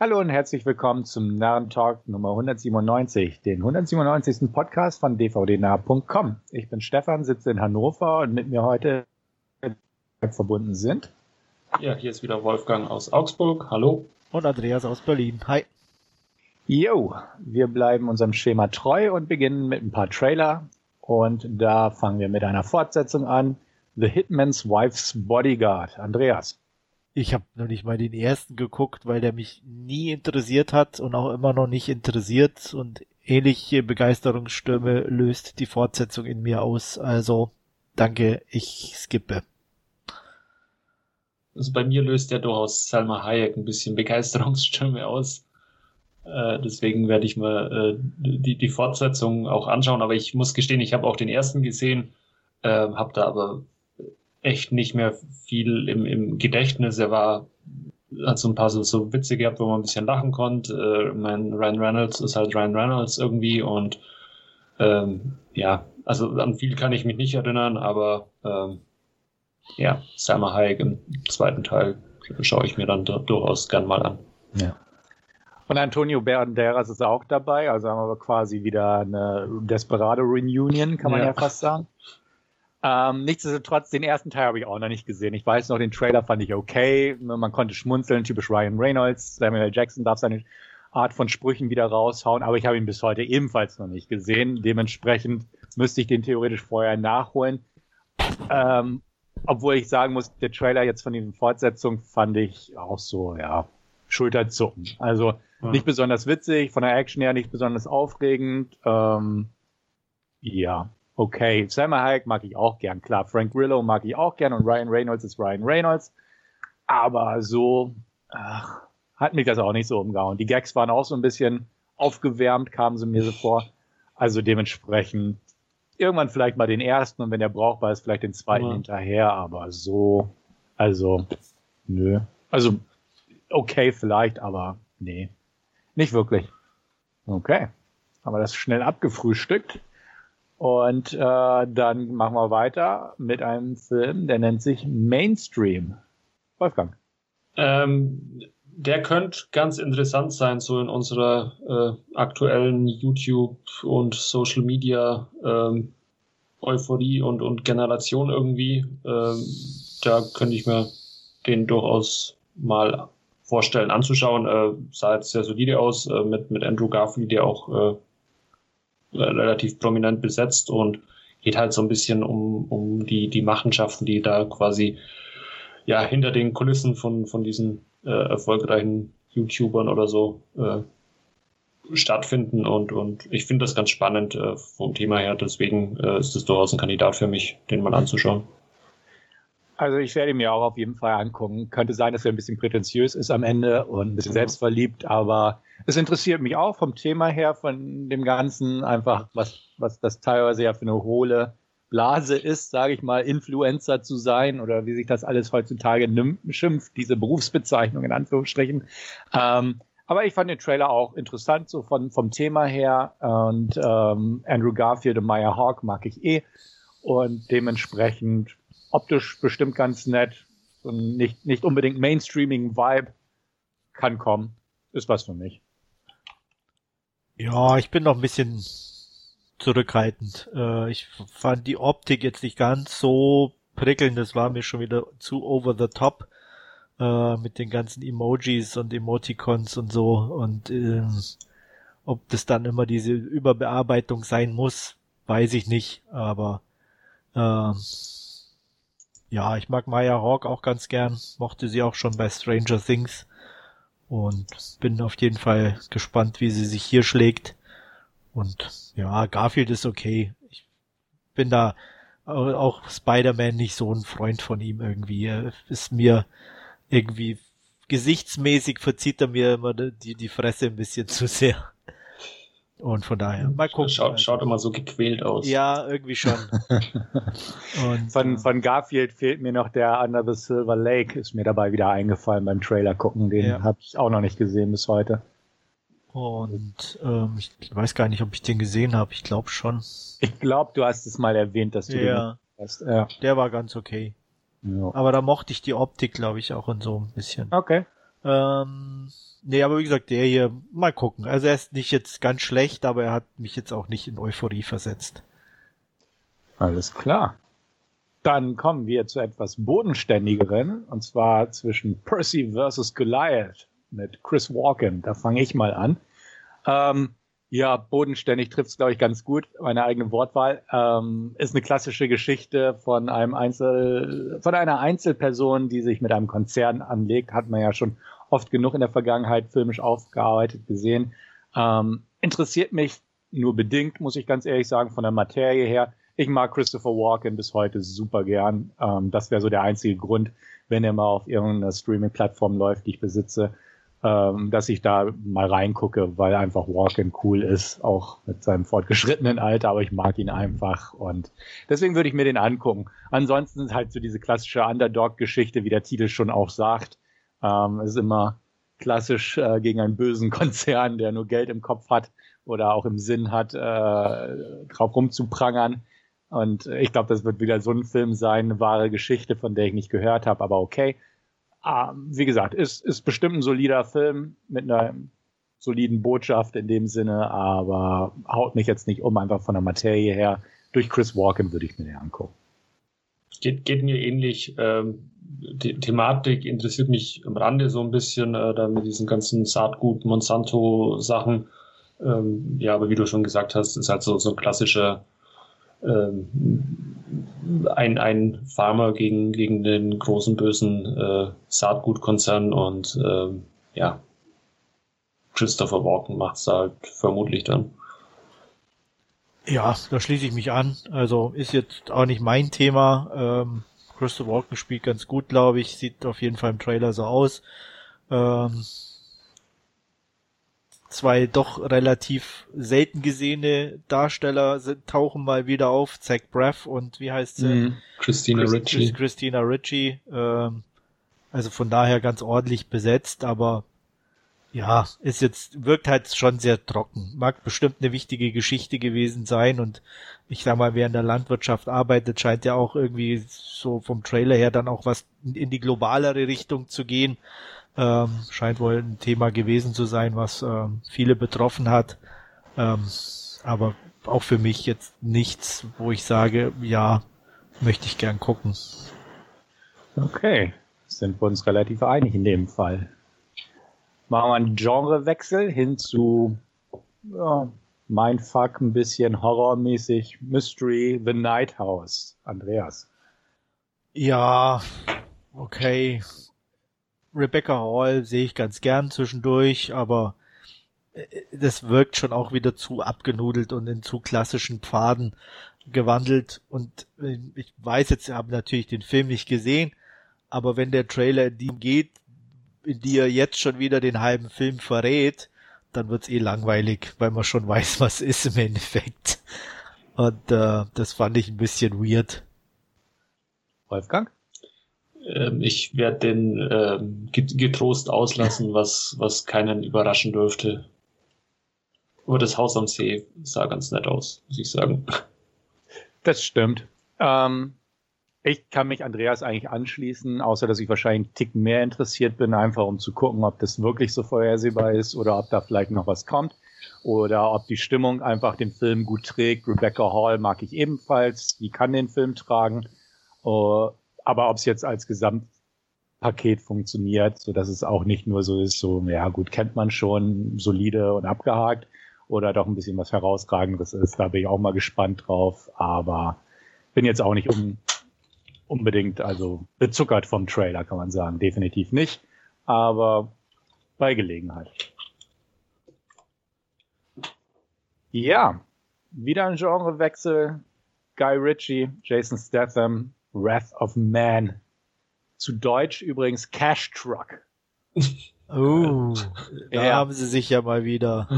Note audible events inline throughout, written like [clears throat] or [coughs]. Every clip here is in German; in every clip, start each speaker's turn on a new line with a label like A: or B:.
A: Hallo und herzlich willkommen zum Narrentalk Nummer 197, den 197. Podcast von dvdnah.com. Ich bin Stefan, sitze in Hannover und mit mir heute verbunden sind.
B: Ja, hier ist wieder Wolfgang aus Augsburg. Hallo.
C: Und Andreas aus Berlin. Hi.
A: Jo, wir bleiben unserem Schema treu und beginnen mit ein paar Trailer. Und da fangen wir mit einer Fortsetzung an. The Hitman's Wife's Bodyguard. Andreas.
C: Ich habe noch nicht mal den ersten geguckt, weil der mich nie interessiert hat und auch immer noch nicht interessiert und ähnliche Begeisterungsstürme löst die Fortsetzung in mir aus. Also danke, ich skippe.
B: Also bei mir löst ja durchaus Salma Hayek ein bisschen [laughs] Begeisterungsstürme aus. Äh, deswegen werde ich mir äh, die, die Fortsetzung auch anschauen. Aber ich muss gestehen, ich habe auch den ersten gesehen, äh, habe da aber echt nicht mehr viel im, im Gedächtnis. Er war, hat so ein paar so, so Witze gehabt, wo man ein bisschen lachen konnte. Äh, mein Ryan Reynolds ist halt Ryan Reynolds irgendwie und ähm, ja, also an viel kann ich mich nicht erinnern, aber ähm, ja, Salma Hayek im zweiten Teil schaue ich mir dann durchaus gern mal an.
A: Ja. Und Antonio Banderas ist auch dabei, also haben wir quasi wieder eine Desperado Reunion, kann man ja, ja fast sagen. Ähm, nichtsdestotrotz, den ersten Teil habe ich auch noch nicht gesehen. Ich weiß noch, den Trailer fand ich okay. Man konnte schmunzeln, typisch Ryan Reynolds. Samuel L. Jackson darf seine Art von Sprüchen wieder raushauen, aber ich habe ihn bis heute ebenfalls noch nicht gesehen. Dementsprechend müsste ich den theoretisch vorher nachholen. Ähm, obwohl ich sagen muss, der Trailer jetzt von diesen Fortsetzungen fand ich auch so, ja, Schulterzucken. Also ja. nicht besonders witzig, von der Action her nicht besonders aufregend. Ähm, ja, okay. Selma Hayek mag ich auch gern, klar. Frank Grillo mag ich auch gern und Ryan Reynolds ist Ryan Reynolds. Aber so ach, hat mich das auch nicht so umgehauen. Die Gags waren auch so ein bisschen aufgewärmt, kamen sie mir so vor. Also dementsprechend irgendwann vielleicht mal den ersten und wenn der brauchbar ist, vielleicht den zweiten ja. hinterher, aber so, also, nö. Also, okay vielleicht, aber nee, nicht wirklich. Okay, haben wir das schnell abgefrühstückt. Und äh, dann machen wir weiter mit einem Film, der nennt sich Mainstream. Wolfgang.
B: Ähm, der könnte ganz interessant sein, so in unserer äh, aktuellen YouTube- und Social Media ähm, Euphorie und, und Generation irgendwie. Ähm, da könnte ich mir den durchaus mal vorstellen anzuschauen. Äh, sah jetzt sehr solide aus äh, mit, mit Andrew Garfield, der auch äh, relativ prominent besetzt und geht halt so ein bisschen um, um die, die Machenschaften, die da quasi ja hinter den Kulissen von, von diesen äh, erfolgreichen YouTubern oder so äh, stattfinden und, und ich finde das ganz spannend äh, vom Thema her. Deswegen äh, ist das durchaus ein Kandidat für mich, den mal anzuschauen.
A: Also ich werde mir auch auf jeden Fall angucken. Könnte sein, dass er ein bisschen prätentiös ist am Ende und ein bisschen mhm. selbstverliebt, aber es interessiert mich auch vom Thema her, von dem Ganzen, einfach was, was das teilweise ja für eine hohle Blase ist, sage ich mal, Influencer zu sein oder wie sich das alles heutzutage schimpft, diese Berufsbezeichnung in Anführungsstrichen. Ähm, aber ich fand den Trailer auch interessant, so von, vom Thema her. Und ähm, Andrew Garfield und Maya Hawk mag ich eh. Und dementsprechend optisch bestimmt ganz nett. Und nicht, nicht unbedingt Mainstreaming Vibe kann kommen. Ist was für mich.
C: Ja, ich bin noch ein bisschen zurückhaltend. Äh, ich fand die Optik jetzt nicht ganz so prickelnd, das war mir schon wieder zu over the top äh, mit den ganzen Emojis und Emoticons und so und äh, ob das dann immer diese Überbearbeitung sein muss, weiß ich nicht, aber äh, ja, ich mag Maya Hawk auch ganz gern, mochte sie auch schon bei Stranger Things und bin auf jeden Fall gespannt, wie sie sich hier schlägt. Und ja, Garfield ist okay. Ich bin da auch Spider-Man nicht so ein Freund von ihm irgendwie. Er ist mir irgendwie gesichtsmäßig verzieht er mir immer die, die Fresse ein bisschen [laughs] zu sehr. Und von daher,
B: mal gucken. Schaut, also. schaut immer so gequält aus.
C: Ja, irgendwie schon. [laughs]
A: Und, von, äh, von Garfield fehlt mir noch der Under the Silver Lake, ist mir dabei wieder eingefallen beim Trailer gucken. Den ja. habe ich auch noch nicht gesehen bis heute.
C: Und ähm, ich weiß gar nicht, ob ich den gesehen habe. Ich glaube schon.
A: Ich glaube, du hast es mal erwähnt, dass du
C: ja. den hast. Ja. Der war ganz okay. Ja. Aber da mochte ich die Optik, glaube ich, auch und so ein bisschen.
A: Okay.
C: Ähm, nee, aber wie gesagt, der hier, mal gucken. Also er ist nicht jetzt ganz schlecht, aber er hat mich jetzt auch nicht in Euphorie versetzt.
A: Alles klar. Dann kommen wir zu etwas bodenständigeren, und zwar zwischen Percy versus Goliath mit Chris Walken. Da fange ich mal an. Ähm, ja, bodenständig trifft es, glaube ich, ganz gut. Meine eigene Wortwahl ähm, ist eine klassische Geschichte von einem Einzel, von einer Einzelperson, die sich mit einem Konzern anlegt. Hat man ja schon oft genug in der Vergangenheit filmisch aufgearbeitet gesehen. Ähm, interessiert mich nur bedingt, muss ich ganz ehrlich sagen, von der Materie her. Ich mag Christopher Walken bis heute super gern. Ähm, das wäre so der einzige Grund, wenn er mal auf irgendeiner Streaming-Plattform läuft, die ich besitze, ähm, dass ich da mal reingucke, weil einfach Walken cool ist, auch mit seinem fortgeschrittenen Alter, aber ich mag ihn einfach und deswegen würde ich mir den angucken. Ansonsten ist halt so diese klassische Underdog-Geschichte, wie der Titel schon auch sagt. Ähm, ist immer klassisch äh, gegen einen bösen [laughs] Konzern, der nur Geld im Kopf hat oder auch im Sinn hat, äh, drauf rumzuprangern. Und ich glaube, das wird wieder so ein Film sein, eine wahre Geschichte, von der ich nicht gehört habe, aber okay. Ähm, wie gesagt, ist, ist bestimmt ein solider Film mit einer soliden Botschaft in dem Sinne, aber haut mich jetzt nicht um, einfach von der Materie her. Durch Chris Walken würde ich mir den angucken.
B: Geht, geht mir ähnlich. Ähm, die Thematik interessiert mich am Rande so ein bisschen, äh, da mit diesen ganzen Saatgut, Monsanto-Sachen. Ähm, ja, aber wie du schon gesagt hast, ist halt so, so ein klassischer ähm, ein, ein Farmer gegen, gegen den großen bösen äh, Saatgutkonzern und ähm, ja, Christopher Walken macht es halt vermutlich dann.
C: Ja, da schließe ich mich an. Also ist jetzt auch nicht mein Thema. Ähm, Christopher Walken spielt ganz gut, glaube ich. Sieht auf jeden Fall im Trailer so aus. Ähm, zwei doch relativ selten gesehene Darsteller sind, tauchen mal wieder auf. Zach Braff und wie heißt sie? Mm,
B: Christina Chris, Ritchie.
C: Christina Ritchie. Ähm, also von daher ganz ordentlich besetzt, aber ja, ist jetzt, wirkt halt schon sehr trocken. Mag bestimmt eine wichtige Geschichte gewesen sein und ich sag mal, wer in der Landwirtschaft arbeitet, scheint ja auch irgendwie so vom Trailer her dann auch was in die globalere Richtung zu gehen. Ähm, scheint wohl ein Thema gewesen zu sein, was ähm, viele betroffen hat. Ähm, aber auch für mich jetzt nichts, wo ich sage, ja, möchte ich gern gucken.
A: Okay, sind wir uns relativ einig in dem Fall. Machen wir einen Genrewechsel hin zu ja, Mindfuck, ein bisschen horrormäßig, Mystery, The Night House. Andreas.
C: Ja, okay. Rebecca Hall sehe ich ganz gern zwischendurch, aber äh, das wirkt schon auch wieder zu abgenudelt und in zu klassischen Pfaden gewandelt. Und äh, ich weiß jetzt, ich habe natürlich den Film nicht gesehen, aber wenn der Trailer in die geht, in die er jetzt schon wieder den halben Film verrät, dann wird's eh langweilig, weil man schon [laughs] weiß, was ist im Endeffekt. Und äh, das fand ich ein bisschen weird.
A: Wolfgang?
B: Ähm, ich werde den ähm, getrost auslassen, was, was keinen überraschen dürfte. Aber das Haus am See sah ganz nett aus, muss ich sagen.
A: Das stimmt. Ähm, ich kann mich Andreas eigentlich anschließen, außer dass ich wahrscheinlich einen Tick mehr interessiert bin, einfach um zu gucken, ob das wirklich so vorhersehbar ist oder ob da vielleicht noch was kommt oder ob die Stimmung einfach den Film gut trägt. Rebecca Hall mag ich ebenfalls, die kann den Film tragen. Uh, aber ob es jetzt als Gesamtpaket funktioniert, so dass es auch nicht nur so ist, so, ja gut, kennt man schon, solide und abgehakt, oder doch ein bisschen was herausragendes ist, da bin ich auch mal gespannt drauf, aber bin jetzt auch nicht um, unbedingt, also bezuckert vom Trailer, kann man sagen, definitiv nicht, aber bei Gelegenheit. Ja, wieder ein Genrewechsel. Guy Ritchie, Jason Statham, Wrath of Man. Zu Deutsch übrigens Cash Truck. [laughs]
C: Oh, da ja. haben sie sich ja mal wieder.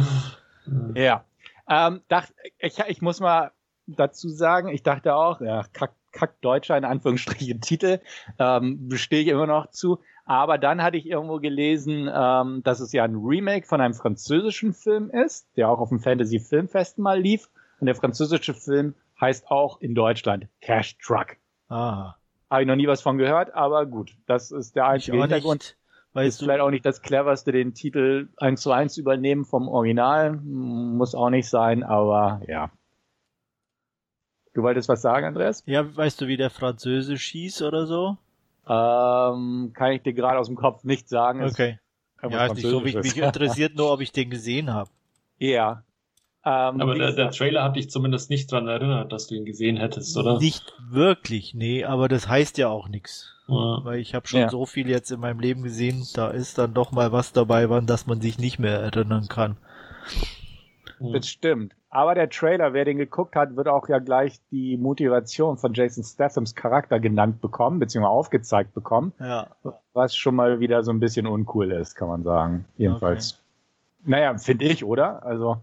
A: Ja. Ähm, dacht, ich, ich muss mal dazu sagen, ich dachte auch, ja, kack, kack Deutscher in Anführungsstrichen Titel, ähm, bestehe ich immer noch zu. Aber dann hatte ich irgendwo gelesen, ähm, dass es ja ein Remake von einem französischen Film ist, der auch auf dem Fantasy Filmfest mal lief. Und der französische Film heißt auch in Deutschland Cash Truck.
C: Ah.
A: Habe ich noch nie was von gehört, aber gut, das ist der einzige Hintergrund. Weißt ist du? vielleicht auch nicht das cleverste, den Titel eins zu eins übernehmen vom Original. Muss auch nicht sein, aber ja. Du wolltest was sagen, Andreas?
C: Ja, weißt du, wie der Französisch hieß oder so?
A: Ähm, kann ich dir gerade aus dem Kopf nicht sagen.
C: Okay. Ja, ist nicht so wichtig. Mich interessiert nur, ob ich den gesehen habe. [laughs]
A: Ja.
B: Ähm, aber der, der, Trailer hat dich zumindest nicht daran erinnert, dass du ihn gesehen hättest, oder?
C: Nicht wirklich, nee, aber das heißt ja auch nichts. Ja. Weil ich habe schon ja. so viel jetzt in meinem Leben gesehen, da ist dann doch mal was dabei, wann dass man sich nicht mehr erinnern kann.
A: Das stimmt. Aber der Trailer, wer den geguckt hat, wird auch ja gleich die Motivation von Jason Stathams Charakter genannt bekommen, beziehungsweise aufgezeigt bekommen.
C: Ja.
A: Was schon mal wieder so ein bisschen uncool ist, kann man sagen. Jedenfalls. Okay. Naja, finde ich, oder? Also.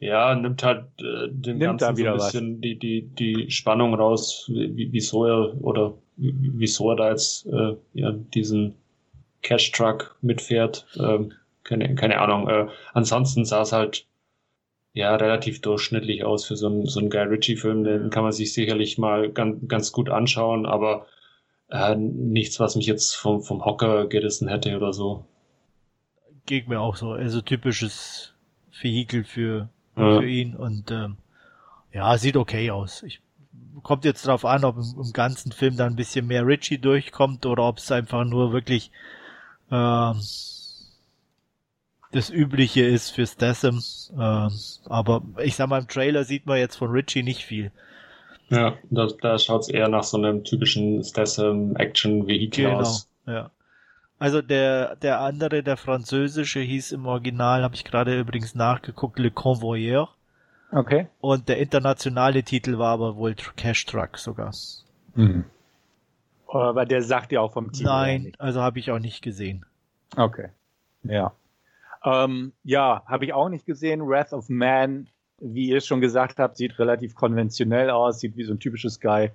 B: Ja, nimmt halt äh, den
A: nimmt
B: ganzen
A: so ein
B: bisschen die, die, die Spannung raus, wie, wieso er oder wieso er da jetzt äh, ja, diesen Cash-Truck mitfährt. Ähm, keine, keine Ahnung. Äh, ansonsten sah es halt ja relativ durchschnittlich aus für so einen, so einen Guy Ritchie-Film. Den kann man sich sicherlich mal ganz, ganz gut anschauen, aber äh, nichts, was mich jetzt vom, vom Hocker gerissen hätte oder so.
C: Geht mir auch so. Also typisches Vehikel für, ja. für ihn und ähm, ja, sieht okay aus. Ich kommt jetzt drauf an, ob im, im, ganzen Film dann ein bisschen mehr Richie durchkommt oder ob es einfach nur wirklich äh, das Übliche ist für Statham. Äh, aber ich sag mal, im Trailer sieht man jetzt von Richie nicht viel.
B: Ja, da, da schaut es eher nach so einem typischen Statham-Action-Vehikel genau, aus.
C: Ja. Also der, der andere, der französische, hieß im Original, habe ich gerade übrigens nachgeguckt, Le Convoyeur.
A: Okay.
C: Und der internationale Titel war aber wohl Cash Truck sogar.
A: Mhm. Aber der sagt ja auch vom Titel.
C: Nein, also habe ich auch nicht gesehen.
A: Okay. Ja. Ähm, ja, habe ich auch nicht gesehen. Wrath of Man, wie ihr es schon gesagt habt, sieht relativ konventionell aus, sieht wie so ein typisches Guy.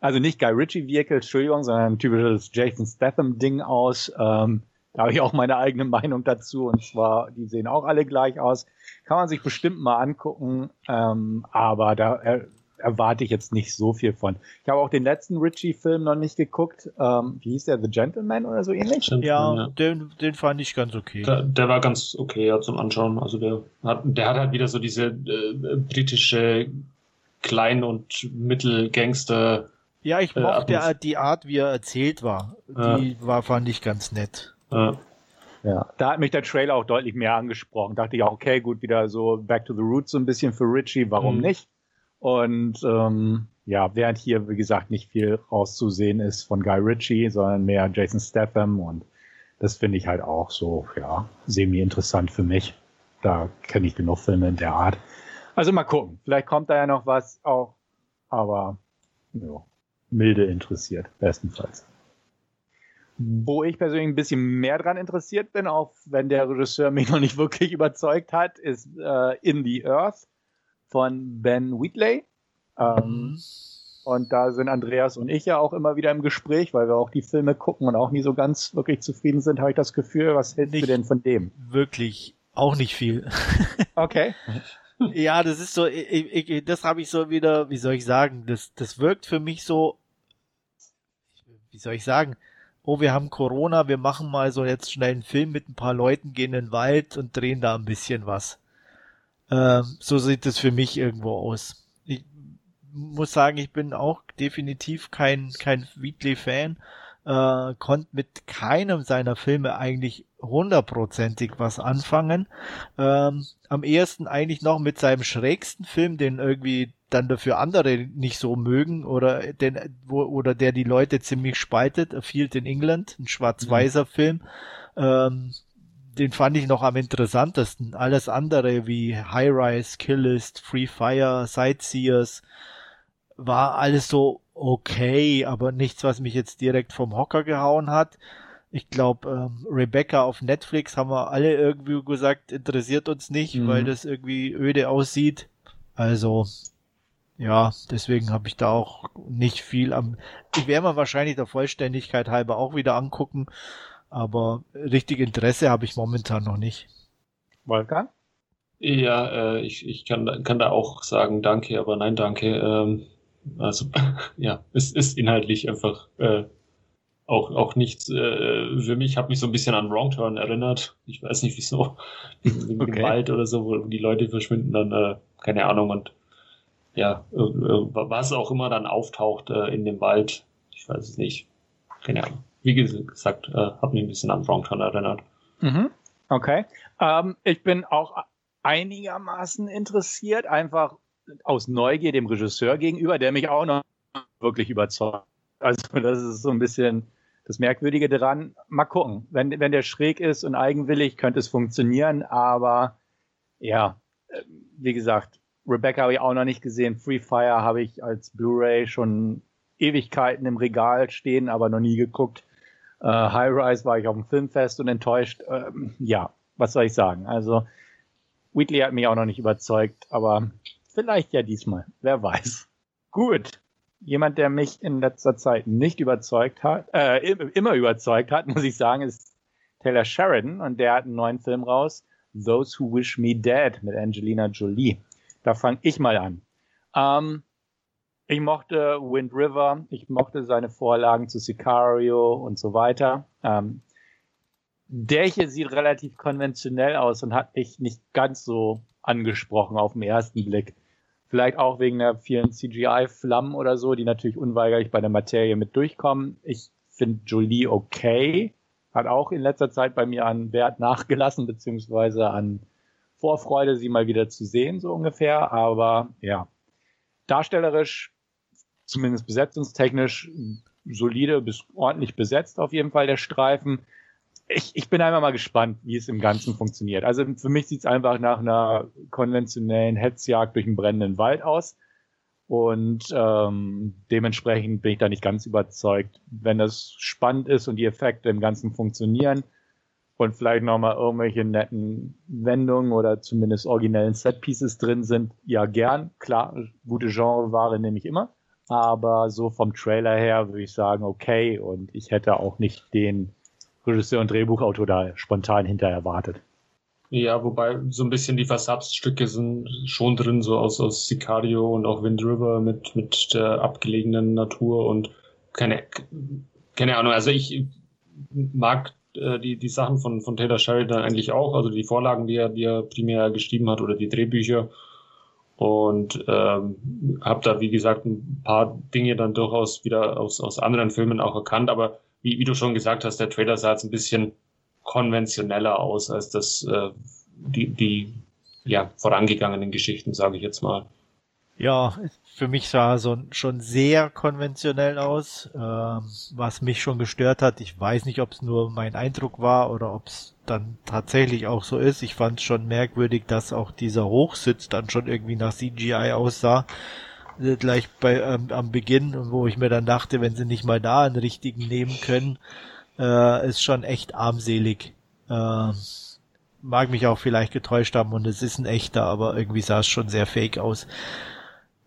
A: Also nicht Guy Ritchie Vehicle, Entschuldigung, sondern ein typisches Jason Statham Ding aus. Ähm, da habe ich auch meine eigene [laughs] Meinung dazu. Und zwar, die sehen auch alle gleich aus. Kann man sich bestimmt mal angucken, ähm, aber da er, erwarte ich jetzt nicht so viel von. Ich habe auch den letzten Ritchie-Film noch nicht geguckt. Ähm, wie hieß der? The Gentleman oder so ähnlich?
C: Ja, ja. Den, den fand ich ganz okay.
B: Der, der, war ganz okay ja, zum Anschauen. Also der hat, der hat halt wieder so diese äh, britische Klein- und Mittelgangster.
C: Ja, ich mochte äh, die Art, wie er erzählt war. Die ja. war, fand ich ganz nett.
A: Ja. Ja, da hat mich der Trailer auch deutlich mehr angesprochen. Dachte ich auch, okay, gut, wieder so Back to the Roots so ein bisschen für Richie, warum mhm. nicht? Und ähm, ja, während hier, wie gesagt, nicht viel rauszusehen ist von Guy Ritchie, sondern mehr Jason Statham und das finde ich halt auch so, ja, semi-interessant für mich. Da kenne ich genug Filme in der Art. Also mal gucken. Vielleicht kommt da ja noch was auch, aber ja, milde interessiert, bestenfalls. Wo ich persönlich ein bisschen mehr dran interessiert bin, auch wenn der Regisseur [laughs] mich noch nicht wirklich überzeugt hat, ist äh, In the Earth von Ben Wheatley. Ähm, mhm. Und da sind Andreas und ich ja auch immer wieder im Gespräch, weil wir auch die Filme gucken und auch nie so ganz wirklich zufrieden sind, habe ich das Gefühl. Was hältst du denn von dem?
C: Wirklich, auch nicht viel. [laughs]
A: Okay. [laughs]
C: ja, das ist so, ich, ich, das habe ich so wieder, wie soll ich sagen, das, das wirkt für mich so, wie soll ich sagen, oh, wir haben Corona, wir machen mal so jetzt schnell einen Film mit ein paar Leuten, gehen in den Wald und drehen da ein bisschen was. Ähm, so sieht es für mich irgendwo aus. Ich muss sagen, ich bin auch definitiv kein, kein Wheatley-Fan, äh, konnte mit keinem seiner Filme eigentlich hundertprozentig was anfangen. Ähm, am ehesten eigentlich noch mit seinem schrägsten Film, den irgendwie dann dafür andere nicht so mögen oder den, wo, oder der die Leute ziemlich spaltet, A Field in England, ein schwarz-weißer mhm. Film. Ähm, den fand ich noch am interessantesten. Alles andere wie High Rise, Killist, Free Fire, Sightseers war alles so okay, aber nichts, was mich jetzt direkt vom Hocker gehauen hat. Ich glaube, ähm, Rebecca auf Netflix haben wir alle irgendwie gesagt, interessiert uns nicht, mhm. weil das irgendwie öde aussieht. Also, ja, deswegen habe ich da auch nicht viel am. Ich werde mir wahrscheinlich der Vollständigkeit halber auch wieder angucken, aber richtig Interesse habe ich momentan noch nicht.
A: Wolfgang?
B: Ja, äh, ich, ich kann, kann da auch sagen, danke, aber nein, danke. Ähm, also, [laughs] ja, es ist inhaltlich einfach äh, auch, auch nichts äh, für mich, hat mich so ein bisschen an Wrong Turn erinnert. Ich weiß nicht wieso. [laughs] Wegen okay. dem Wald oder so, wo die Leute verschwinden dann, äh, keine Ahnung, und ja, äh, äh, was auch immer dann auftaucht äh, in dem Wald, ich weiß es nicht. Keine Ahnung. Wie gesagt, äh, hat mich ein bisschen an Wrong Turn erinnert.
A: Mhm. Okay. Ähm, ich bin auch einigermaßen interessiert, einfach aus Neugier dem Regisseur gegenüber, der mich auch noch wirklich überzeugt. Also das ist so ein bisschen das Merkwürdige daran. Mal gucken. Wenn, wenn der schräg ist und eigenwillig, könnte es funktionieren, aber ja, äh, wie gesagt, Rebecca habe ich auch noch nicht gesehen. Free Fire habe ich als Blu-ray schon Ewigkeiten im Regal stehen, aber noch nie geguckt. Äh, High Rise war ich auf dem Filmfest und enttäuscht. Ähm, ja, was soll ich sagen? Also Wheatley hat mich auch noch nicht überzeugt, aber vielleicht ja diesmal. Wer weiß. Gut. Jemand, der mich in letzter Zeit nicht überzeugt hat, äh, immer überzeugt hat, [laughs] muss ich sagen, ist Taylor Sheridan und der hat einen neuen Film raus, Those Who Wish Me Dead mit Angelina Jolie. Da fange ich mal an. Ähm, ich mochte Wind River, ich mochte seine Vorlagen zu Sicario und so weiter. Ähm, der hier sieht relativ konventionell aus und hat mich nicht ganz so angesprochen auf den ersten Blick. Vielleicht auch wegen der vielen CGI-Flammen oder so, die natürlich unweigerlich bei der Materie mit durchkommen. Ich finde Jolie okay. Hat auch in letzter Zeit bei mir an Wert nachgelassen, beziehungsweise an Vorfreude, sie mal wieder zu sehen, so ungefähr. Aber ja, darstellerisch, zumindest besetzungstechnisch, solide bis ordentlich besetzt auf jeden Fall der Streifen ich, ich bin einfach mal gespannt, wie es im Ganzen funktioniert. Also für mich sieht es einfach nach einer konventionellen Hetzjagd durch einen brennenden Wald aus. Und ähm, dementsprechend bin ich da nicht ganz überzeugt. Wenn das spannend ist und die Effekte im Ganzen funktionieren und vielleicht nochmal irgendwelche netten Wendungen oder zumindest originellen Setpieces drin sind, ja gern. Klar, gute Genreware nehme ich immer. Aber so vom Trailer her würde ich sagen, okay. Und ich hätte auch nicht den Regisseur und Drehbuchautor da spontan hinter erwartet.
B: Ja, wobei so ein bisschen die Versatzstücke sind schon drin, so aus, aus Sicario und auch Wind River mit, mit der abgelegenen Natur und keine, keine Ahnung, also ich mag äh, die, die Sachen von, von Taylor Sheridan eigentlich auch, also die Vorlagen, die er, die er primär geschrieben hat oder die Drehbücher und ähm, habe da, wie gesagt, ein paar Dinge dann durchaus wieder aus, aus anderen Filmen auch erkannt, aber wie, wie du schon gesagt hast, der Trailer sah jetzt ein bisschen konventioneller aus als das äh, die, die ja, vorangegangenen Geschichten, sage ich jetzt mal.
C: Ja, für mich sah er so schon sehr konventionell aus, ähm, was mich schon gestört hat. Ich weiß nicht, ob es nur mein Eindruck war oder ob es dann tatsächlich auch so ist. Ich fand es schon merkwürdig, dass auch dieser Hochsitz dann schon irgendwie nach CGI aussah. Äh, gleich bei ähm, am Beginn, wo ich mir dann dachte, wenn sie nicht mal da einen richtigen nehmen können, äh, ist schon echt armselig. Äh, mag mich auch vielleicht getäuscht haben und es ist ein echter, aber irgendwie sah es schon sehr fake aus.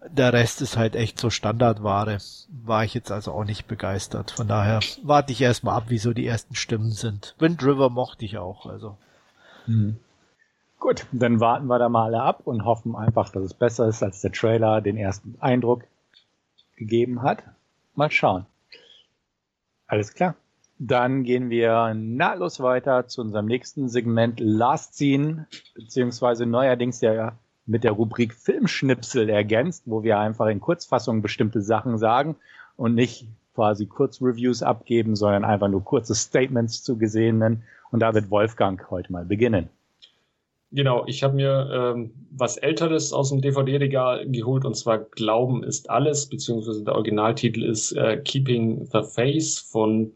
C: Der Rest ist halt echt so Standardware. War ich jetzt also auch nicht begeistert. Von daher warte ich erstmal ab, wie so die ersten Stimmen sind. Wind River mochte ich auch, also.
A: Mhm. Gut, dann warten wir da mal alle ab und hoffen einfach, dass es besser ist, als der Trailer den ersten Eindruck gegeben hat. Mal schauen. Alles klar. Dann gehen wir nahtlos weiter zu unserem nächsten Segment Last Scene, beziehungsweise neuerdings ja mit der Rubrik Filmschnipsel ergänzt, wo wir einfach in Kurzfassung bestimmte Sachen sagen und nicht quasi Kurzreviews abgeben, sondern einfach nur kurze Statements zu Gesehenen. Und da wird Wolfgang heute mal beginnen.
B: Genau, ich habe mir ähm, was Älteres aus dem DVD-Regal geholt und zwar Glauben ist alles, beziehungsweise der Originaltitel ist äh, Keeping the Face von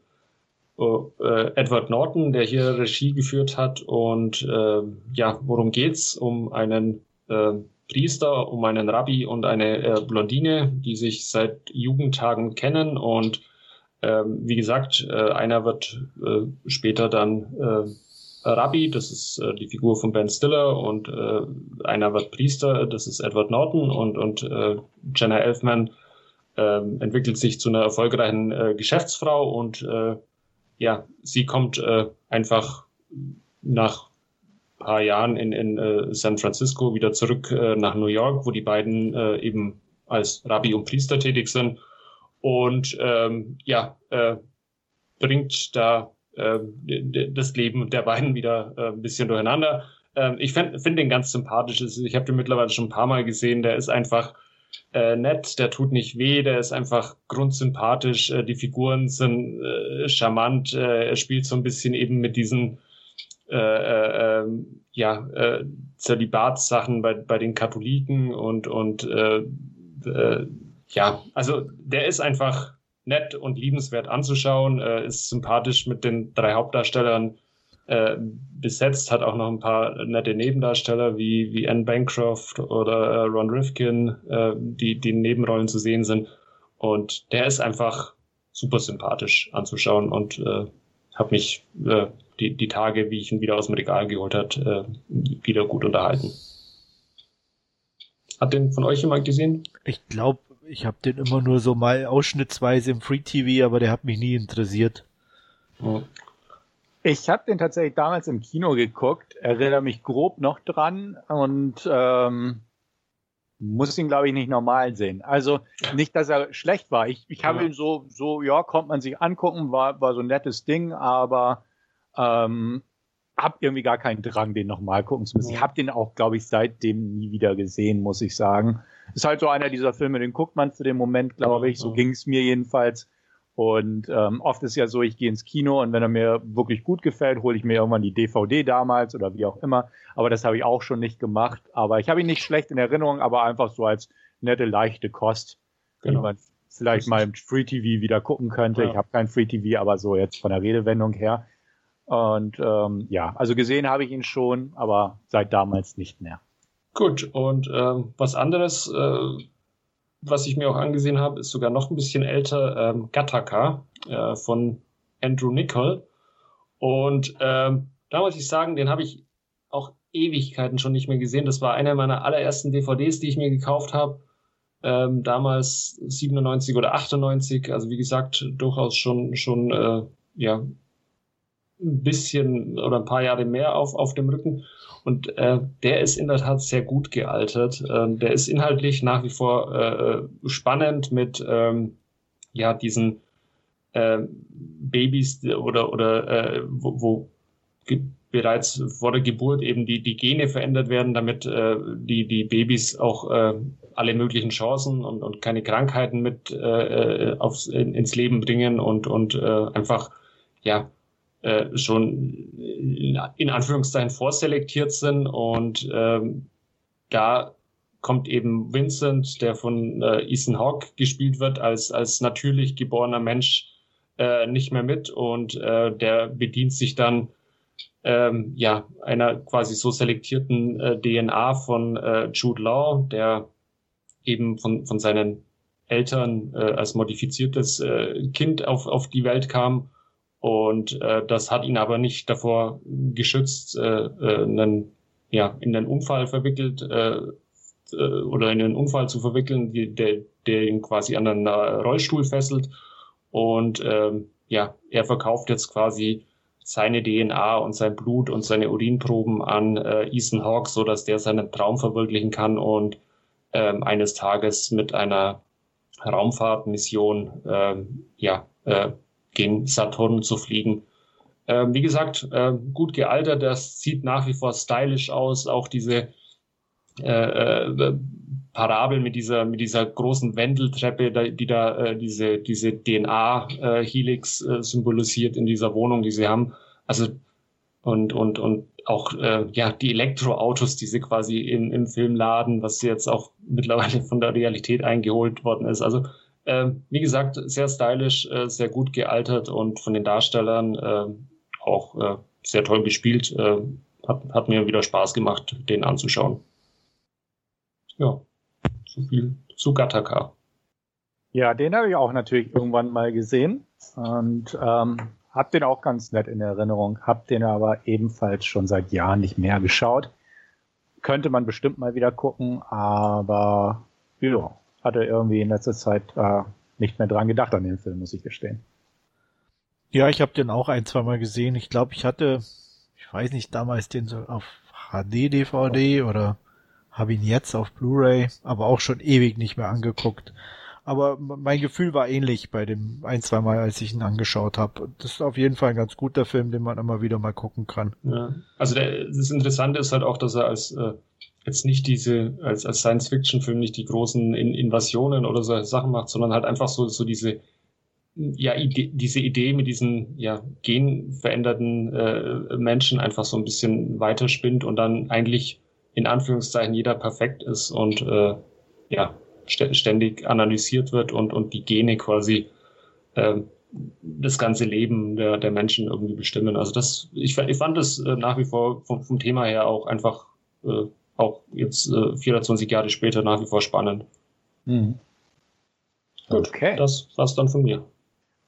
B: äh, Edward Norton, der hier Regie geführt hat. Und äh, ja, worum geht's? Um einen äh, Priester, um einen Rabbi und eine äh, Blondine, die sich seit Jugendtagen kennen und ähm, wie gesagt, äh, einer wird äh, später dann äh, Rabbi, das ist äh, die Figur von Ben Stiller, und äh, einer wird Priester, das ist Edward Norton, und, und äh, Jenna Elfman äh, entwickelt sich zu einer erfolgreichen äh, Geschäftsfrau und äh, ja, sie kommt äh, einfach nach paar Jahren in, in äh, San Francisco wieder zurück äh, nach New York, wo die beiden äh, eben als Rabbi und Priester tätig sind. Und ähm, ja, äh, bringt da das Leben der beiden wieder äh, ein bisschen durcheinander. Ähm, ich finde find den ganz sympathisch. Ich habe den mittlerweile schon ein paar Mal gesehen. Der ist einfach äh, nett, der tut nicht weh, der ist einfach grundsympathisch. Äh, die Figuren sind charmant. Er spielt so ein bisschen eben mit diesen äh, äh, ähm, ja, äh, Zölibatssachen bei, bei den Katholiken und, und äh, ja, also der ist einfach nett und liebenswert anzuschauen, äh, ist sympathisch mit den drei Hauptdarstellern äh, besetzt, hat auch noch ein paar nette Nebendarsteller wie, wie Anne Bancroft oder äh, Ron Rifkin, äh, die, die in Nebenrollen zu sehen sind. Und der ist einfach super sympathisch anzuschauen und äh, habe mich die, die Tage, wie ich ihn wieder aus dem Regal geholt hat, wieder gut unterhalten. Hat den von euch jemand gesehen?
C: Ich glaube, ich habe den immer nur so mal ausschnittsweise im Free TV, aber der hat mich nie interessiert.
A: Ich habe den tatsächlich damals im Kino geguckt, erinnere mich grob noch dran und ähm, muss ihn, glaube ich, nicht normal sehen. Also nicht, dass er schlecht war. Ich, ich habe ja. ihn so, so, ja, konnte man sich angucken, war, war so ein nettes Ding, aber ähm, hab irgendwie gar keinen Drang, den nochmal gucken zu müssen. Ich habe den auch, glaube ich, seitdem nie wieder gesehen, muss ich sagen. Ist halt so einer dieser Filme, den guckt man für den Moment, glaube ich. So ging es mir jedenfalls. Und ähm, oft ist ja so, ich gehe ins Kino und wenn er mir wirklich gut gefällt, hole ich mir irgendwann die DVD damals oder wie auch immer. Aber das habe ich auch schon nicht gemacht. Aber ich habe ihn nicht schlecht in Erinnerung, aber einfach so als nette, leichte Kost, genau. die man vielleicht mal im Free TV wieder gucken könnte. Ja. Ich habe kein Free TV, aber so jetzt von der Redewendung her. Und ähm, ja, also gesehen habe ich ihn schon, aber seit damals nicht mehr.
B: Gut, und ähm, was anderes, äh, was ich mir auch angesehen habe, ist sogar noch ein bisschen älter, ähm, Gattaca äh, von Andrew Nichol. Und ähm, da muss ich sagen, den habe ich auch Ewigkeiten schon nicht mehr gesehen. Das war einer meiner allerersten DVDs, die ich mir gekauft habe. Ähm, damals 97 oder 98, also wie gesagt, durchaus schon, schon äh, ja, ein bisschen oder ein paar Jahre mehr auf, auf dem Rücken. Und äh, der ist in der Tat sehr gut gealtert. Ähm, der ist inhaltlich nach wie vor äh, spannend mit ähm, ja diesen äh, Babys oder oder äh, wo, wo bereits vor der Geburt eben die die Gene verändert werden, damit äh, die die Babys auch äh, alle möglichen Chancen und, und keine Krankheiten mit äh, aufs, in, ins Leben bringen und und äh, einfach ja äh, schon in Anführungszeichen vorselektiert sind. Und ähm, da kommt eben Vincent, der von äh, Ethan Hawke gespielt wird, als, als natürlich geborener Mensch äh, nicht mehr mit. Und äh, der bedient sich dann ähm, ja einer quasi so selektierten äh, DNA von äh, Jude Law, der eben von, von seinen Eltern äh, als modifiziertes äh, Kind auf, auf die Welt kam und äh, das hat ihn aber nicht davor geschützt, äh, äh, einen, ja, in einen Unfall verwickelt äh, äh, oder in einen Unfall zu verwickeln, die, der, der ihn quasi an einen Rollstuhl fesselt. Und ähm, ja, er verkauft jetzt quasi seine DNA und sein Blut und seine Urinproben an äh, Ethan Hawke, so dass der seinen Traum verwirklichen kann und ähm, eines Tages mit einer Raumfahrtmission ähm, ja, äh, gegen Saturn zu fliegen. Ähm, wie gesagt, äh, gut gealtert, das sieht nach wie vor stylisch aus. Auch diese äh, äh, Parabel mit dieser mit dieser großen Wendeltreppe, die da äh, diese diese DNA-Helix äh, symbolisiert in dieser Wohnung, die sie haben. Also und und und auch äh, ja die Elektroautos, die sie quasi im, im Film laden, was jetzt auch mittlerweile von der Realität eingeholt worden ist. Also äh, wie gesagt, sehr stylisch, äh, sehr gut gealtert und von den Darstellern äh, auch äh, sehr toll gespielt. Äh, hat, hat mir wieder Spaß gemacht, den anzuschauen. Ja, so viel zu Gattaca.
A: Ja, den habe ich auch natürlich irgendwann mal gesehen und ähm, hab den auch ganz nett in Erinnerung, hab den aber ebenfalls schon seit Jahren nicht mehr geschaut. Könnte man bestimmt mal wieder gucken, aber ja, hatte irgendwie in letzter Zeit äh, nicht mehr dran gedacht an den Film, muss ich gestehen.
C: Ja, ich habe den auch ein, zwei Mal gesehen. Ich glaube, ich hatte, ich weiß nicht, damals den so auf HD-DVD oder habe ihn jetzt auf Blu-ray, aber auch schon ewig nicht mehr angeguckt. Aber mein Gefühl war ähnlich bei dem ein, zwei Mal, als ich ihn angeschaut habe. Das ist auf jeden Fall ein ganz guter Film, den man immer wieder mal gucken kann.
B: Ja. Also der, das Interessante ist halt auch, dass er als äh, jetzt nicht diese, als, als Science-Fiction-Film nicht die großen In Invasionen oder so Sachen macht, sondern halt einfach so, so diese, ja, Idee, diese Idee mit diesen ja, genveränderten äh, Menschen einfach so ein bisschen weiterspinnt und dann eigentlich in Anführungszeichen jeder perfekt ist und äh, ja, ständig analysiert wird und, und die Gene quasi äh, das ganze Leben der, der Menschen irgendwie bestimmen. Also das, ich, ich fand das äh, nach wie vor vom, vom Thema her auch einfach äh, auch jetzt äh, 24 Jahre später nach wie vor spannend. Mhm. Gut, okay. das war's dann von mir.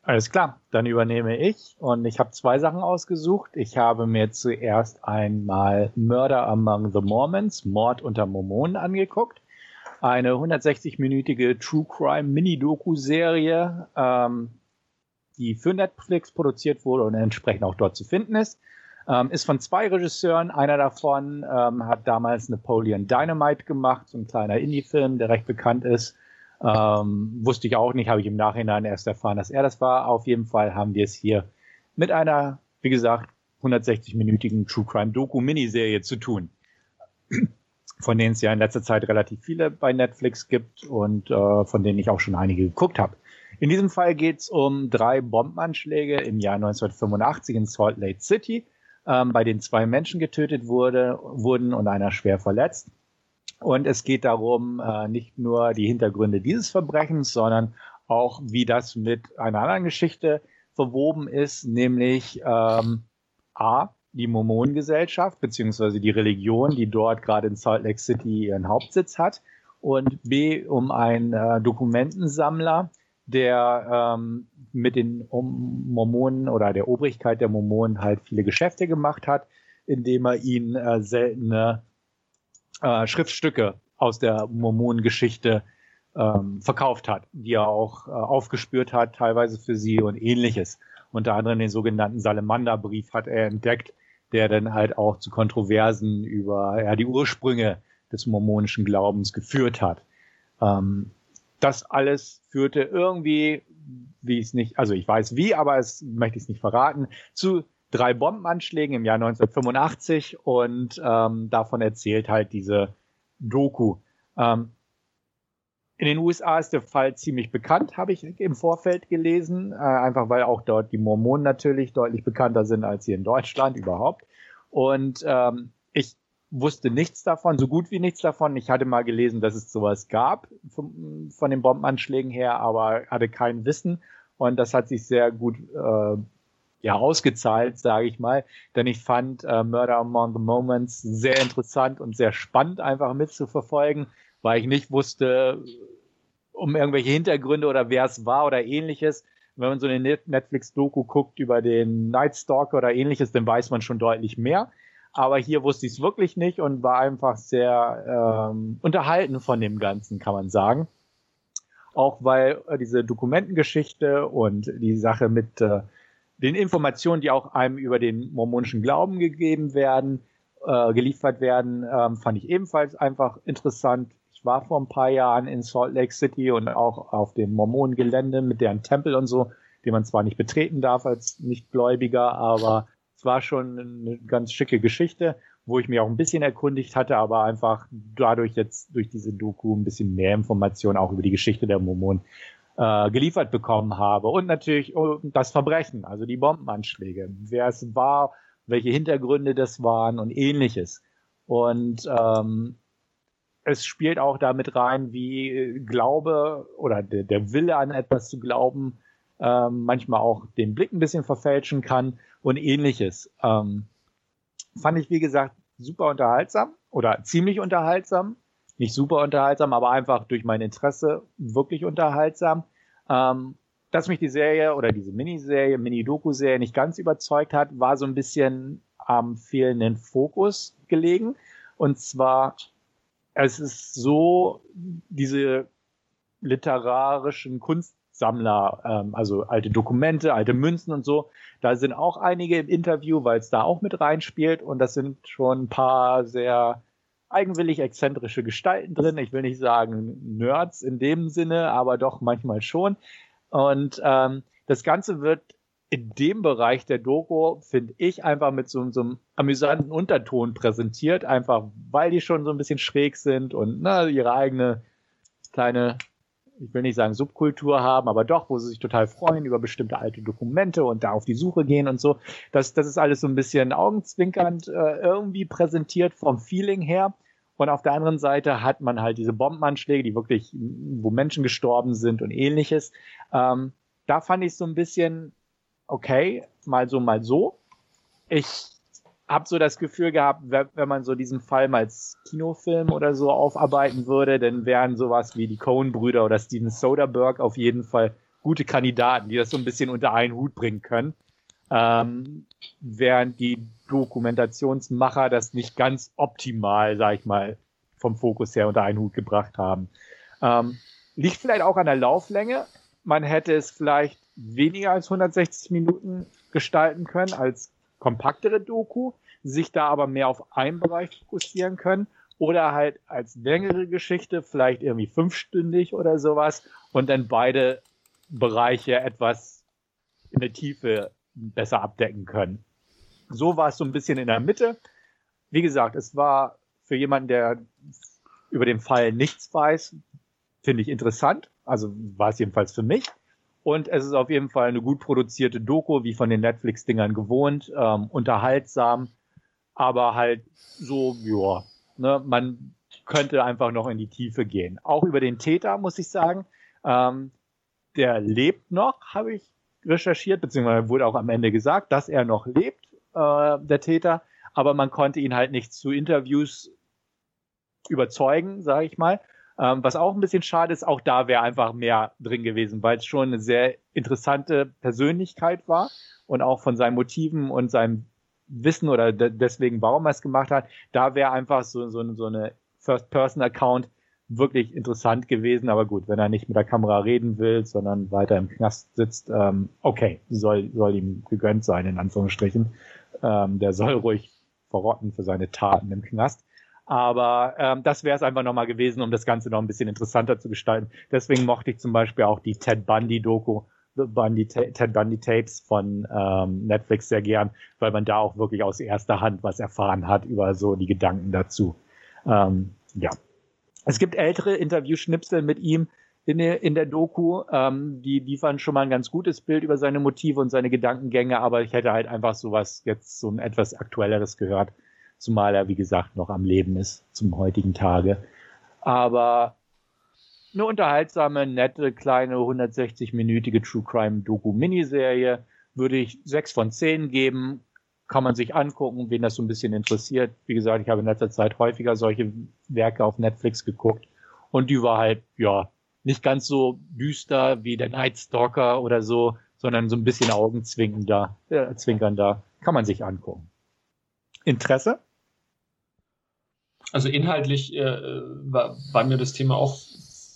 A: Alles klar, dann übernehme ich und ich habe zwei Sachen ausgesucht. Ich habe mir zuerst einmal Murder Among the Mormons, Mord unter Mormonen angeguckt. Eine 160-minütige True Crime Mini-Doku-Serie, ähm, die für Netflix produziert wurde und entsprechend auch dort zu finden ist. Ähm, ist von zwei Regisseuren. Einer davon ähm, hat damals Napoleon Dynamite gemacht, so ein kleiner Indie-Film, der recht bekannt ist. Ähm, wusste ich auch nicht, habe ich im Nachhinein erst erfahren, dass er das war. Auf jeden Fall haben wir es hier mit einer, wie gesagt, 160-minütigen True Crime Doku Miniserie zu tun. [clears throat] Von denen es ja in letzter Zeit relativ viele bei Netflix gibt und äh, von denen ich auch schon einige geguckt habe. In diesem Fall geht es um drei Bombenanschläge im Jahr 1985 in Salt Lake City ähm, bei denen zwei Menschen getötet wurde, wurden und einer schwer verletzt. Und es geht darum, äh, nicht nur die Hintergründe dieses Verbrechens, sondern auch, wie das mit einer anderen Geschichte verwoben ist, nämlich ähm, A, die Mormonengesellschaft, beziehungsweise die Religion, die dort gerade in Salt Lake City ihren Hauptsitz hat, und B, um einen äh, Dokumentensammler, der ähm, mit den Mormonen oder der Obrigkeit der Mormonen halt viele Geschäfte gemacht hat, indem er ihnen äh, seltene äh, Schriftstücke aus der Mormonengeschichte ähm, verkauft hat, die er auch äh, aufgespürt hat, teilweise für sie und ähnliches. Unter anderem den sogenannten Salamanderbrief hat er entdeckt, der dann halt auch zu Kontroversen über ja, die Ursprünge des mormonischen Glaubens geführt hat. Ähm, das alles führte irgendwie, wie es nicht, also ich weiß wie, aber es möchte ich es nicht verraten, zu drei Bombenanschlägen im Jahr 1985 und ähm, davon erzählt halt diese Doku. Ähm, in den USA ist der Fall ziemlich bekannt, habe ich im Vorfeld gelesen, äh, einfach weil auch dort die Mormonen natürlich deutlich bekannter sind als hier in Deutschland überhaupt. Und ähm, ich wusste nichts davon, so gut wie nichts davon. Ich hatte mal gelesen, dass es sowas gab von, von den Bombenanschlägen her, aber hatte kein Wissen. Und das hat sich sehr gut äh, ja ausgezahlt, sage ich mal. Denn ich fand äh, Murder Among the Moments sehr interessant und sehr spannend einfach mitzuverfolgen, weil ich nicht wusste um irgendwelche Hintergründe oder wer es war oder ähnliches. Wenn man so eine Netflix-Doku guckt über den Night Stalker oder ähnliches, dann weiß man schon deutlich mehr. Aber hier wusste ich es wirklich nicht und war einfach sehr ähm, unterhalten von dem Ganzen, kann man sagen. Auch weil äh, diese Dokumentengeschichte und die Sache mit äh, den Informationen, die auch einem über den mormonischen Glauben gegeben werden, äh, geliefert werden, ähm, fand ich ebenfalls einfach interessant. Ich war vor ein paar Jahren in Salt Lake City und auch auf dem Mormonengelände mit deren Tempel und so, den man zwar nicht betreten darf als Nichtgläubiger, aber es war schon eine ganz schicke Geschichte, wo ich mir auch ein bisschen erkundigt hatte, aber einfach dadurch jetzt durch diese Doku ein bisschen mehr Informationen auch über die Geschichte der Mormonen äh, geliefert bekommen habe. Und natürlich oh, das Verbrechen, also die Bombenanschläge, wer es war, welche Hintergründe das waren und ähnliches. Und ähm, es spielt auch damit rein, wie Glaube oder der, der Wille an etwas zu glauben ähm, manchmal auch den Blick ein bisschen verfälschen kann und ähnliches. Ähm, fand ich, wie gesagt, super unterhaltsam oder ziemlich unterhaltsam. Nicht super unterhaltsam, aber einfach durch mein Interesse wirklich unterhaltsam. Ähm, dass mich die Serie oder diese Miniserie, Mini-Doku-Serie nicht ganz überzeugt hat, war so ein bisschen am fehlenden Fokus gelegen. Und zwar, es ist so, diese literarischen Kunst Sammler, ähm, also alte Dokumente, alte Münzen und so. Da sind auch einige im Interview, weil es da auch mit reinspielt und das sind schon ein paar sehr eigenwillig exzentrische Gestalten drin. Ich will nicht sagen Nerds in dem Sinne, aber doch manchmal schon. Und ähm, das Ganze wird in dem Bereich der Doku, finde ich, einfach mit so, so, einem amüsanten Unterton präsentiert, einfach weil die schon so ein bisschen schräg sind und ne, ihre eigene kleine, ich will nicht sagen Subkultur haben, aber doch, wo sie sich total freuen über bestimmte alte Dokumente und da auf die Suche gehen und so. Das, das ist alles so ein bisschen augenzwinkernd äh, irgendwie präsentiert vom Feeling her. Und auf der anderen Seite hat man halt diese Bombenanschläge, die wirklich, wo Menschen gestorben sind und ähnliches. Ähm, da fand ich so ein bisschen, okay, mal so, mal so. Ich habe so das Gefühl gehabt, wenn man so diesen Fall mal als Kinofilm oder so aufarbeiten würde, dann wären sowas wie die Coen-Brüder oder Steven Soderbergh auf jeden Fall gute Kandidaten, die das so ein bisschen unter einen Hut bringen können. Ähm, während die Dokumentationsmacher das nicht ganz optimal, sag ich mal, vom Fokus her unter einen Hut gebracht haben. Ähm, liegt vielleicht auch an der Lauflänge. Man hätte es vielleicht weniger als 160 Minuten gestalten können als kompaktere Doku, sich da aber mehr auf einen Bereich fokussieren können oder halt als längere Geschichte, vielleicht irgendwie fünfstündig oder sowas und dann beide Bereiche etwas in der Tiefe besser abdecken können. So war es so ein bisschen in der Mitte. Wie gesagt, es war für jemanden, der über den Fall nichts weiß, finde ich interessant. Also war es jedenfalls für mich. Und es ist auf jeden Fall eine gut produzierte Doku, wie von den Netflix-Dingern gewohnt, ähm, unterhaltsam, aber halt so, ja, ne, man könnte einfach noch in die Tiefe gehen. Auch über den Täter, muss ich sagen. Ähm, der lebt noch, habe ich recherchiert, beziehungsweise wurde auch am Ende gesagt, dass er noch lebt, äh, der Täter, aber man konnte ihn halt nicht zu Interviews überzeugen, sage ich mal. Ähm, was auch ein bisschen schade ist, auch da wäre einfach mehr drin gewesen, weil es schon eine sehr interessante Persönlichkeit war und auch von seinen Motiven und seinem Wissen oder de deswegen, warum er es gemacht hat, da wäre einfach so, so, so eine First-Person-Account wirklich interessant gewesen. Aber gut, wenn er nicht mit der Kamera reden will, sondern weiter im Knast sitzt, ähm, okay, soll, soll ihm gegönnt sein, in Anführungsstrichen. Ähm, der soll ruhig verrotten für seine Taten im Knast. Aber ähm, das wäre es einfach nochmal gewesen, um das Ganze noch ein bisschen interessanter zu gestalten. Deswegen mochte ich zum Beispiel auch die Ted Bundy-Doku, Bundy, Ted Bundy Tapes von ähm, Netflix sehr gern, weil man da auch wirklich aus erster Hand was erfahren hat über so die Gedanken dazu. Ähm, ja. Es gibt ältere Interviewschnipsel mit ihm in der, in der Doku, ähm, die liefern schon mal ein ganz gutes Bild über seine Motive und seine Gedankengänge, aber ich hätte halt einfach sowas jetzt so ein etwas aktuelleres gehört zumal er, wie gesagt, noch am Leben ist zum heutigen Tage. Aber eine unterhaltsame, nette, kleine, 160-minütige True Crime Doku Miniserie würde ich sechs von zehn geben. Kann man sich angucken, wen das so ein bisschen interessiert. Wie gesagt, ich habe in letzter Zeit häufiger solche Werke auf Netflix geguckt. Und die war halt, ja, nicht ganz so düster wie der Night Stalker oder so, sondern so ein bisschen augenzwinkernder, äh, zwinkernder. Kann man sich angucken. Interesse?
B: Also inhaltlich äh, war, war, mir das Thema auch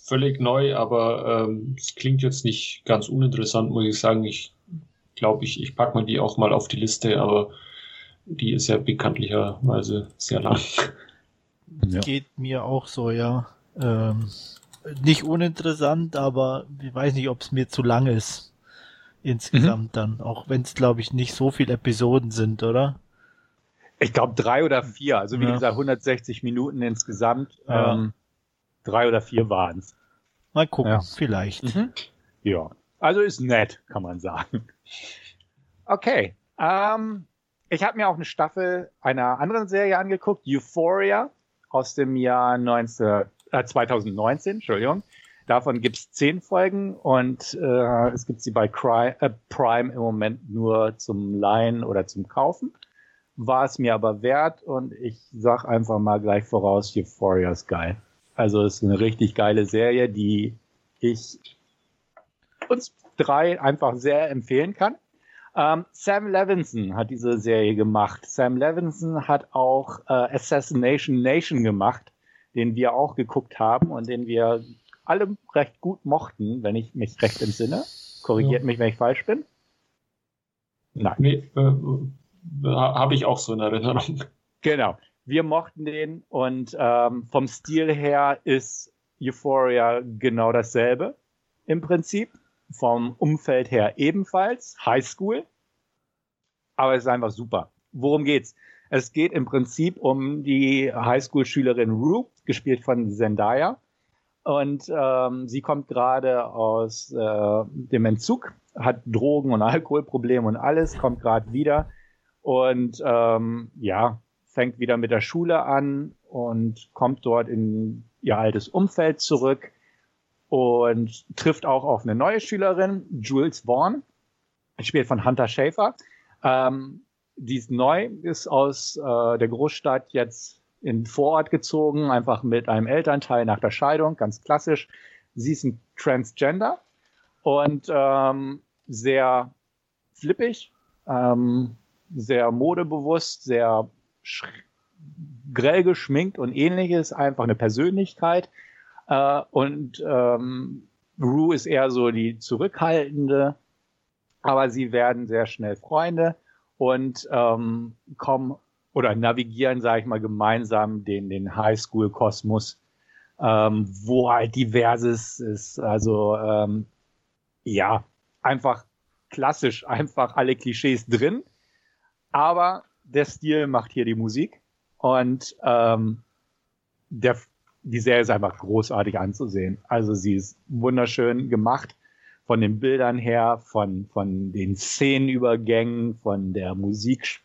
B: völlig neu, aber ähm, es klingt jetzt nicht ganz uninteressant, muss ich sagen. Ich glaube, ich, ich packe mal die auch mal auf die Liste, aber die ist ja bekanntlicherweise sehr lang.
C: Ja. Geht mir auch so, ja. Ähm, nicht uninteressant, aber ich weiß nicht, ob es mir zu lang ist. Insgesamt mhm. dann. Auch wenn es, glaube ich, nicht so viele Episoden sind, oder?
A: Ich glaube drei oder vier. Also wie ja. gesagt, 160 Minuten insgesamt. Ja. Ähm, drei oder vier waren es.
C: Mal gucken, ja. vielleicht. Mhm.
A: Ja. Also ist nett, kann man sagen. Okay. Ähm, ich habe mir auch eine Staffel einer anderen Serie angeguckt, Euphoria aus dem Jahr 19, äh, 2019, Entschuldigung. Davon gibt es zehn Folgen und äh, es gibt sie bei Cry, äh, Prime im Moment nur zum Leihen oder zum Kaufen war es mir aber wert und ich sag einfach mal gleich voraus, Euphoria ist geil. Also es ist eine richtig geile Serie, die ich uns drei einfach sehr empfehlen kann. Ähm, Sam Levinson hat diese Serie gemacht. Sam Levinson hat auch äh, Assassination Nation gemacht, den wir auch geguckt haben und den wir alle recht gut mochten, wenn ich mich recht entsinne. Korrigiert ja. mich, wenn ich falsch bin.
B: Nein. Nee, äh, habe ich auch so in Erinnerung. [laughs]
A: Genau. wir mochten den und ähm, vom Stil her ist Euphoria genau dasselbe im Prinzip. Vom Umfeld her ebenfalls Highschool. Aber es ist einfach super. Worum geht's? Es geht im Prinzip um die Highschool-Schülerin Rue, gespielt von Zendaya. Und ähm, sie kommt gerade aus äh, dem Entzug, hat Drogen- und Alkoholprobleme und alles, kommt gerade wieder und ähm, ja, fängt wieder mit der Schule an und kommt dort in ihr altes Umfeld zurück und trifft auch auf eine neue Schülerin, Jules Vaughn, spielt von Hunter Schafer. Ähm, die ist neu, ist aus äh, der Großstadt jetzt in Vorort gezogen, einfach mit einem Elternteil nach der Scheidung, ganz klassisch. Sie ist ein Transgender und ähm, sehr flippig, ähm, sehr modebewusst, sehr grell geschminkt und ähnliches, einfach eine Persönlichkeit. Äh, und ähm, Rue ist eher so die zurückhaltende, aber sie werden sehr schnell Freunde und ähm, kommen oder navigieren, sage ich mal, gemeinsam den, den Highschool-Kosmos, ähm, wo halt diverses ist. Also ähm, ja, einfach klassisch, einfach alle Klischees drin. Aber der Stil macht hier die Musik und ähm, der, die Serie ist einfach großartig anzusehen. Also sie ist wunderschön gemacht von den Bildern her, von, von den Szenenübergängen, von der Musik.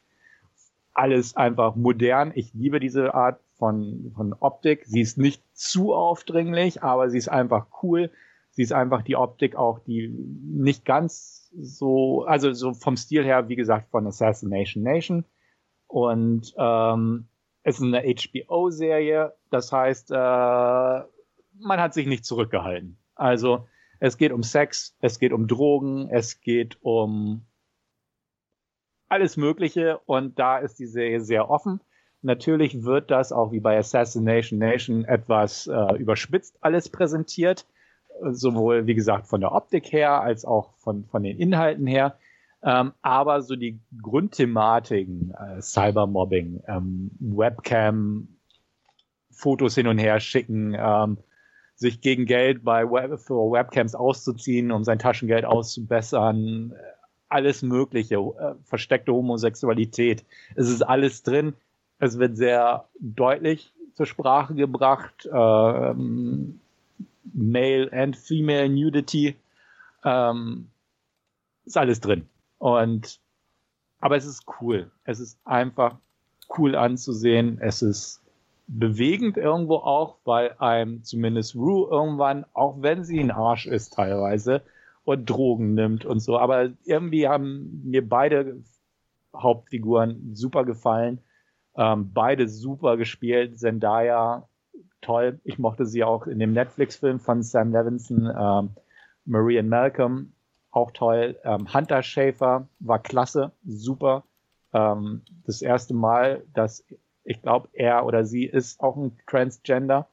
A: Alles einfach modern. Ich liebe diese Art von, von Optik. Sie ist nicht zu aufdringlich, aber sie ist einfach cool. Sie ist einfach die Optik auch, die nicht ganz so, also so vom Stil her, wie gesagt, von Assassination Nation. Und ähm, es ist eine HBO-Serie, das heißt, äh, man hat sich nicht zurückgehalten. Also es geht um Sex, es geht um Drogen, es geht um alles Mögliche und da ist die Serie sehr offen. Natürlich wird das auch wie bei Assassination Nation etwas äh, überspitzt alles präsentiert, sowohl wie gesagt von der Optik her als auch von, von den Inhalten her. Ähm, aber so die Grundthematiken, äh, Cybermobbing, ähm, Webcam, Fotos hin und her schicken, ähm, sich gegen Geld bei Web für Webcams auszuziehen, um sein Taschengeld auszubessern, alles Mögliche, äh, versteckte Homosexualität. Es ist alles drin. Es wird sehr deutlich zur Sprache gebracht. Ähm, Male and Female Nudity. Ähm, ist alles drin. Und aber es ist cool. Es ist einfach cool anzusehen. Es ist bewegend irgendwo auch, weil einem zumindest Rue irgendwann, auch wenn sie ein Arsch ist teilweise und Drogen nimmt und so, aber irgendwie haben mir beide Hauptfiguren super gefallen. Ähm, beide super gespielt. Zendaya, toll. Ich mochte sie auch in dem Netflix-Film von Sam Levinson, ähm, Marie and Malcolm, auch toll. Ähm, Hunter Schäfer war klasse, super. Ähm, das erste Mal, dass ich glaube, er oder sie ist auch ein Transgender.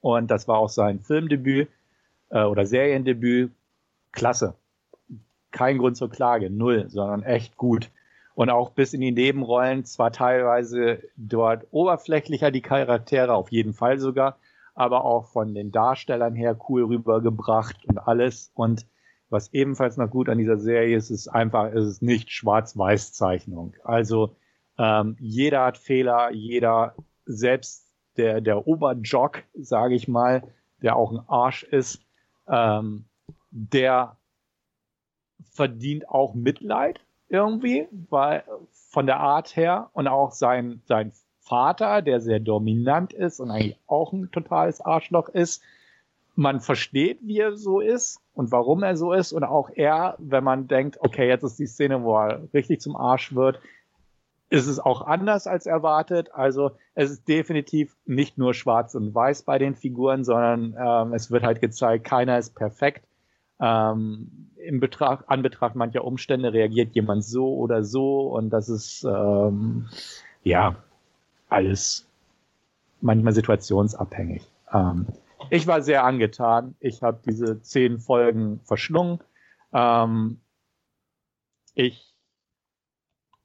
A: Und das war auch sein Filmdebüt äh, oder Seriendebüt. Klasse. Kein Grund zur Klage, null, sondern echt gut. Und auch bis in die Nebenrollen, zwar teilweise dort oberflächlicher die Charaktere, auf jeden Fall sogar, aber auch von den Darstellern her cool rübergebracht und alles. Und was ebenfalls noch gut an dieser Serie ist, ist einfach, ist es nicht Schwarz-Weiß-Zeichnung. Also ähm, jeder hat Fehler, jeder, selbst der, der Oberjock, sage ich mal, der auch ein Arsch ist, ähm, der verdient auch Mitleid irgendwie, weil von der Art her und auch sein, sein Vater, der sehr dominant ist und eigentlich auch ein totales Arschloch ist, man versteht, wie er so ist und warum er so ist und auch er, wenn man denkt, okay, jetzt ist die Szene, wo er richtig zum Arsch wird, ist es auch anders als erwartet. Also es ist definitiv nicht nur schwarz und weiß bei den Figuren, sondern ähm, es wird halt gezeigt, keiner ist perfekt. Ähm, Im Betracht, Anbetracht mancher Umstände reagiert jemand so oder so und das ist ähm, ja alles manchmal situationsabhängig. Ähm, ich war sehr angetan. Ich habe diese zehn Folgen verschlungen. Ähm, ich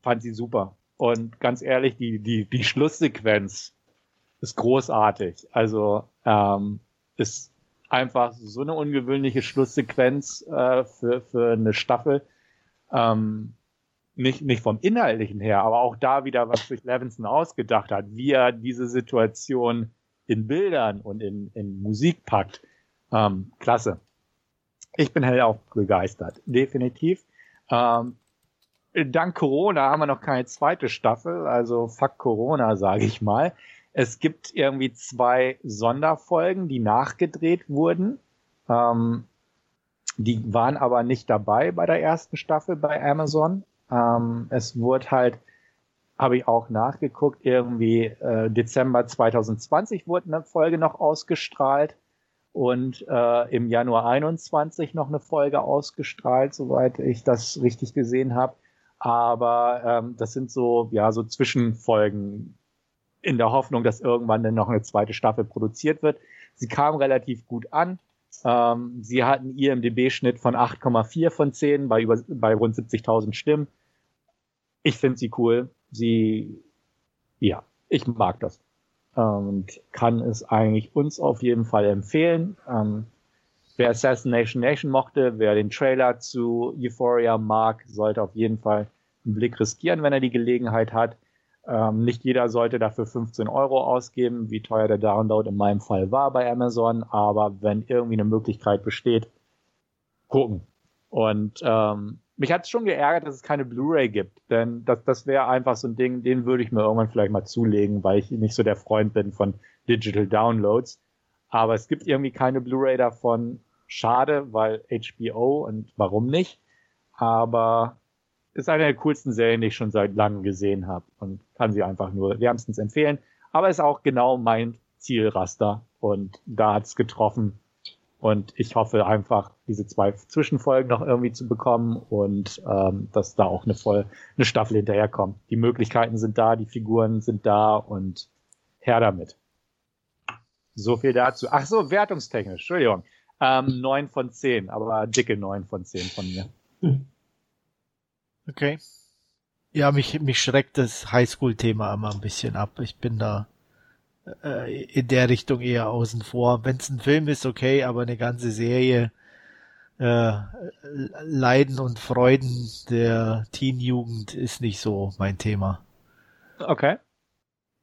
A: fand sie super. Und ganz ehrlich, die, die, die Schlusssequenz ist großartig. Also ähm, ist einfach so eine ungewöhnliche Schlusssequenz äh, für, für eine Staffel. Ähm, nicht, nicht vom Inhaltlichen her, aber auch da wieder, was sich Levinson ausgedacht hat, wie er diese Situation in Bildern und in, in Musik packt. Ähm, klasse. Ich bin halt auch begeistert, definitiv. Ähm, dank Corona haben wir noch keine zweite Staffel, also fuck Corona, sage ich mal. Es gibt irgendwie zwei Sonderfolgen, die nachgedreht wurden. Ähm, die waren aber nicht dabei bei der ersten Staffel bei Amazon. Ähm, es wurde halt, habe ich auch nachgeguckt, irgendwie äh, Dezember 2020 wurde eine Folge noch ausgestrahlt und äh, im Januar 21 noch eine Folge ausgestrahlt, soweit ich das richtig gesehen habe. Aber ähm, das sind so, ja, so Zwischenfolgen in der Hoffnung, dass irgendwann dann noch eine zweite Staffel produziert wird. Sie kam relativ gut an. Ähm, sie hatten IMDB-Schnitt von 8,4 von 10 bei, über, bei rund 70.000 Stimmen. Ich finde sie cool. Sie, ja, ich mag das. Und kann es eigentlich uns auf jeden Fall empfehlen. Ähm, wer Assassination Nation mochte, wer den Trailer zu Euphoria mag, sollte auf jeden Fall einen Blick riskieren, wenn er die Gelegenheit hat. Ähm, nicht jeder sollte dafür 15 Euro ausgeben, wie teuer der Download in meinem Fall war bei Amazon, aber wenn irgendwie eine Möglichkeit besteht, gucken. Und ähm, mich hat es schon geärgert, dass es keine Blu-ray gibt, denn das, das wäre einfach so ein Ding, den würde ich mir irgendwann vielleicht mal zulegen, weil ich nicht so der Freund bin von Digital Downloads. Aber es gibt irgendwie keine Blu-ray davon. Schade, weil HBO und warum nicht? Aber ist eine der coolsten Serien, die ich schon seit langem gesehen habe und kann sie einfach nur wärmstens empfehlen. Aber ist auch genau mein Zielraster und da hat's getroffen. Und ich hoffe einfach, diese zwei Zwischenfolgen noch irgendwie zu bekommen und ähm, dass da auch eine voll eine Staffel hinterherkommt. Die Möglichkeiten sind da, die Figuren sind da und her damit. So viel dazu. Ach so, wertungstechnisch, Entschuldigung. Ähm, 9 von 10, aber dicke 9 von 10 von mir. Hm.
C: Okay. Ja, mich, mich schreckt das Highschool-Thema immer ein bisschen ab. Ich bin da äh, in der Richtung eher außen vor. Wenn es ein Film ist, okay, aber eine ganze Serie, äh, Leiden und Freuden der Teenjugend ist nicht so mein Thema.
A: Okay.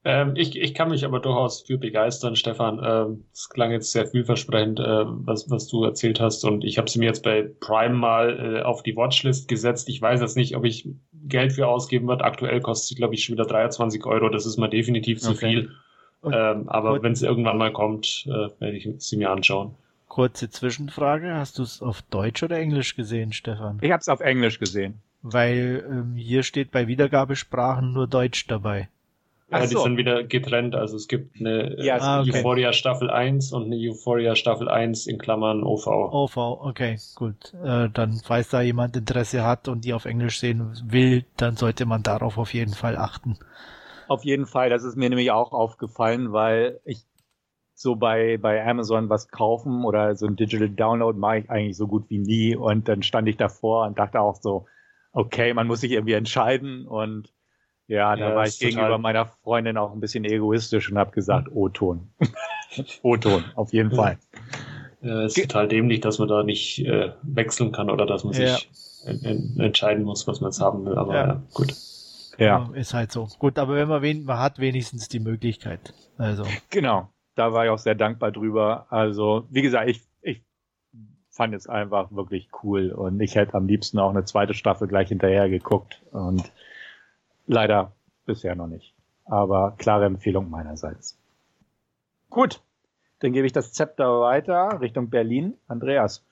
B: Ähm, ich, ich kann mich aber durchaus für begeistern, Stefan. Ähm, es klang jetzt sehr vielversprechend, äh, was, was du erzählt hast. Und ich habe sie mir jetzt bei Prime mal äh, auf die Watchlist gesetzt. Ich weiß jetzt nicht, ob ich Geld für ausgeben wird. Aktuell kostet sie, glaube ich, schon wieder 23 Euro. Das ist mal definitiv zu okay. viel. Ähm, aber wenn es irgendwann mal kommt, äh, werde ich sie mir anschauen.
C: Kurze Zwischenfrage. Hast du es auf Deutsch oder Englisch gesehen, Stefan?
A: Ich habe es auf Englisch gesehen.
C: Weil ähm, hier steht bei Wiedergabesprachen nur Deutsch dabei.
B: Ja, so. die sind wieder getrennt. Also es gibt eine ja, ah, okay. Euphoria Staffel 1 und eine Euphoria Staffel 1 in Klammern OV.
C: OV, okay, gut. Äh, dann, falls da jemand Interesse hat und die auf Englisch sehen will, dann sollte man darauf auf jeden Fall achten.
A: Auf jeden Fall, das ist mir nämlich auch aufgefallen, weil ich so bei, bei Amazon was kaufen oder so ein Digital Download mache ich eigentlich so gut wie nie. Und dann stand ich davor und dachte auch so, okay, man muss sich irgendwie entscheiden und ja, da ja, war ich gegenüber meiner Freundin auch ein bisschen egoistisch und habe gesagt, O-Ton. [laughs] O-Ton, auf jeden Fall. [laughs]
B: Ja, es ist total dämlich, dass man da nicht äh, wechseln kann oder dass man sich en entscheiden muss, was man jetzt haben will. Aber ja, ja gut.
C: Ja. Ist halt so. Gut, aber wenn man, wen man hat, wenigstens die Möglichkeit. Also.
A: Genau. Da war ich auch sehr dankbar drüber. Also, wie gesagt, ich, ich fand es einfach wirklich cool und ich hätte am liebsten auch eine zweite Staffel gleich hinterher geguckt und Leider bisher noch nicht. Aber klare Empfehlung meinerseits. Gut, dann gebe ich das Zepter weiter Richtung Berlin. Andreas.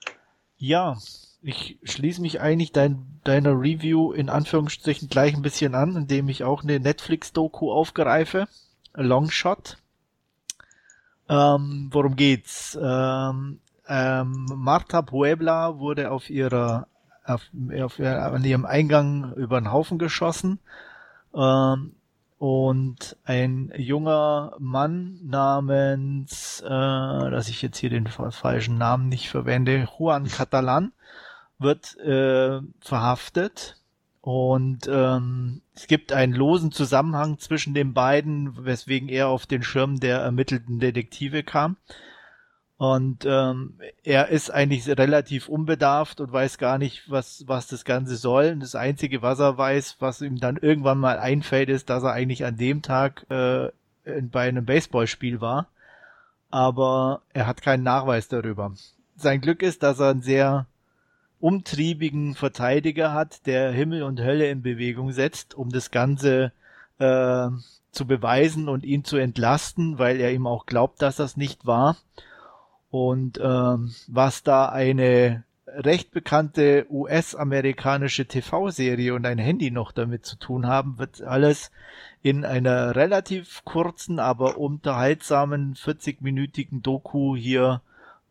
C: Ja, ich schließe mich eigentlich dein, deiner Review in Anführungsstrichen gleich ein bisschen an, indem ich auch eine Netflix-Doku aufgreife. A Long Shot. Ähm, worum geht's? Ähm, ähm, Marta Puebla wurde auf ihrer auf, auf, an ihrem Eingang über den Haufen geschossen ähm, und ein junger Mann namens, äh, dass ich jetzt hier den falschen Namen nicht verwende, Juan Catalan, wird äh, verhaftet und ähm, es gibt einen losen Zusammenhang zwischen den beiden, weswegen er auf den Schirm der ermittelten Detektive kam. Und ähm, er ist eigentlich relativ unbedarft und weiß gar nicht, was, was das Ganze soll. Und das Einzige, was er weiß, was ihm dann irgendwann mal einfällt, ist, dass er eigentlich an dem Tag äh, bei einem Baseballspiel war. Aber er hat keinen Nachweis darüber. Sein Glück ist, dass er einen sehr umtriebigen Verteidiger hat, der Himmel und Hölle in Bewegung setzt, um das Ganze äh, zu beweisen und ihn zu entlasten, weil er ihm auch glaubt, dass das nicht war. Und ähm, was da eine recht bekannte US-amerikanische TV-Serie und ein Handy noch damit zu tun haben, wird alles in einer relativ kurzen, aber unterhaltsamen 40-minütigen Doku hier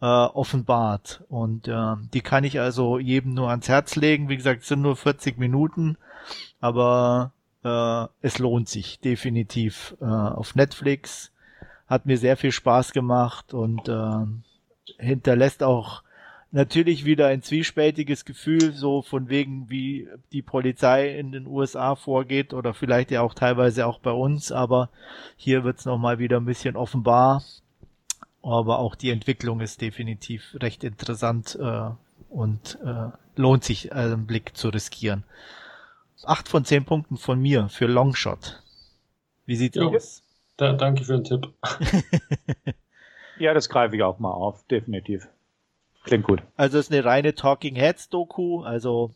C: äh, offenbart. Und äh, die kann ich also jedem nur ans Herz legen. Wie gesagt, es sind nur 40 Minuten, aber äh, es lohnt sich definitiv äh, auf Netflix. Hat mir sehr viel Spaß gemacht und äh, hinterlässt auch natürlich wieder ein zwiespältiges Gefühl, so von wegen, wie die Polizei in den USA vorgeht oder vielleicht ja auch teilweise auch bei uns, aber hier wird's nochmal wieder ein bisschen offenbar. Aber auch die Entwicklung ist definitiv recht interessant äh, und äh, lohnt sich einen Blick zu riskieren. Acht von zehn Punkten von mir für Longshot. Wie sieht's jo, aus?
B: Da, danke für den Tipp. [laughs]
A: ja, das greife ich auch mal auf, definitiv. Klingt gut.
C: Also es ist eine reine Talking Heads Doku, also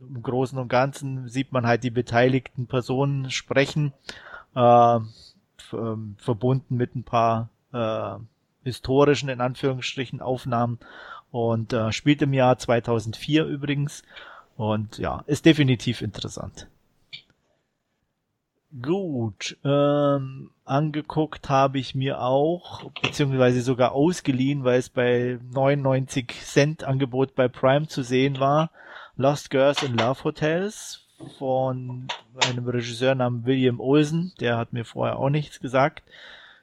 C: im Großen und Ganzen sieht man halt die beteiligten Personen sprechen, äh, verbunden mit ein paar äh, historischen, in Anführungsstrichen, Aufnahmen und äh, spielt im Jahr 2004 übrigens und ja, ist definitiv interessant. Gut, ähm, angeguckt habe ich mir auch, beziehungsweise sogar ausgeliehen, weil es bei 99 Cent Angebot bei Prime zu sehen war, Lost Girls in Love Hotels von einem Regisseur namens William Olsen, der hat mir vorher auch nichts gesagt.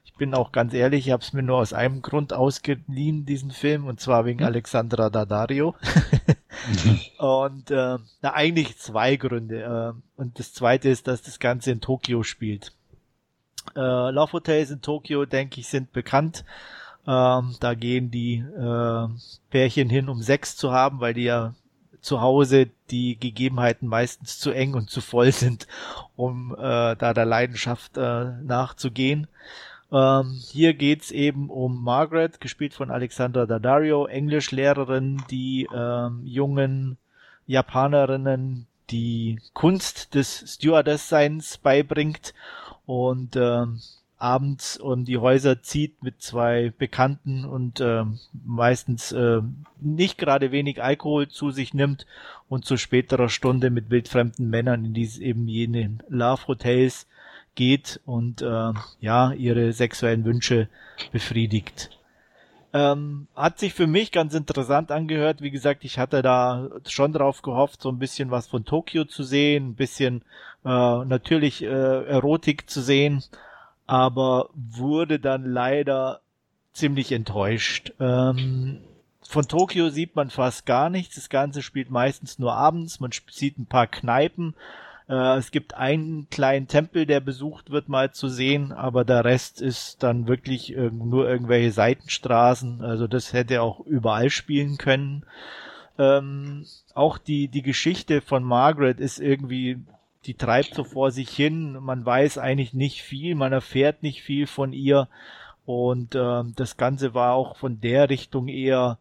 C: Ich bin auch ganz ehrlich, ich habe es mir nur aus einem Grund ausgeliehen, diesen Film, und zwar wegen hm. Alexandra Daddario. [laughs] [laughs] und äh, na, eigentlich zwei Gründe. Äh, und das zweite ist, dass das Ganze in Tokio spielt. Äh, Love Hotels in Tokio, denke ich, sind bekannt. Ähm, da gehen die äh, Pärchen hin, um Sex zu haben, weil die ja zu Hause die Gegebenheiten meistens zu eng und zu voll [laughs] sind, um äh, da der Leidenschaft äh, nachzugehen. Ähm, hier geht's eben um Margaret, gespielt von Alexandra Daddario, Englischlehrerin, die ähm, jungen Japanerinnen die Kunst des Stewardess-Seins beibringt und ähm, abends um die Häuser zieht mit zwei Bekannten und äh, meistens äh, nicht gerade wenig Alkohol zu sich nimmt und zu späterer Stunde mit wildfremden Männern in diesen eben jenen Love Hotels geht und äh, ja, ihre sexuellen Wünsche befriedigt. Ähm, hat sich für mich ganz interessant angehört. Wie gesagt, ich hatte da schon drauf gehofft, so ein bisschen was von Tokio zu sehen, ein bisschen äh, natürlich äh, Erotik zu sehen, aber wurde dann leider ziemlich enttäuscht. Ähm, von Tokio sieht man fast gar nichts. Das Ganze spielt meistens nur abends. Man sieht ein paar Kneipen. Äh, es gibt einen kleinen Tempel, der besucht wird, mal zu sehen, aber der Rest ist dann wirklich äh, nur irgendwelche Seitenstraßen. Also das hätte auch überall spielen können. Ähm, auch die, die Geschichte von Margaret ist irgendwie, die treibt so vor sich hin. Man weiß eigentlich nicht viel, man erfährt nicht viel von ihr. Und äh, das Ganze war auch von der Richtung eher,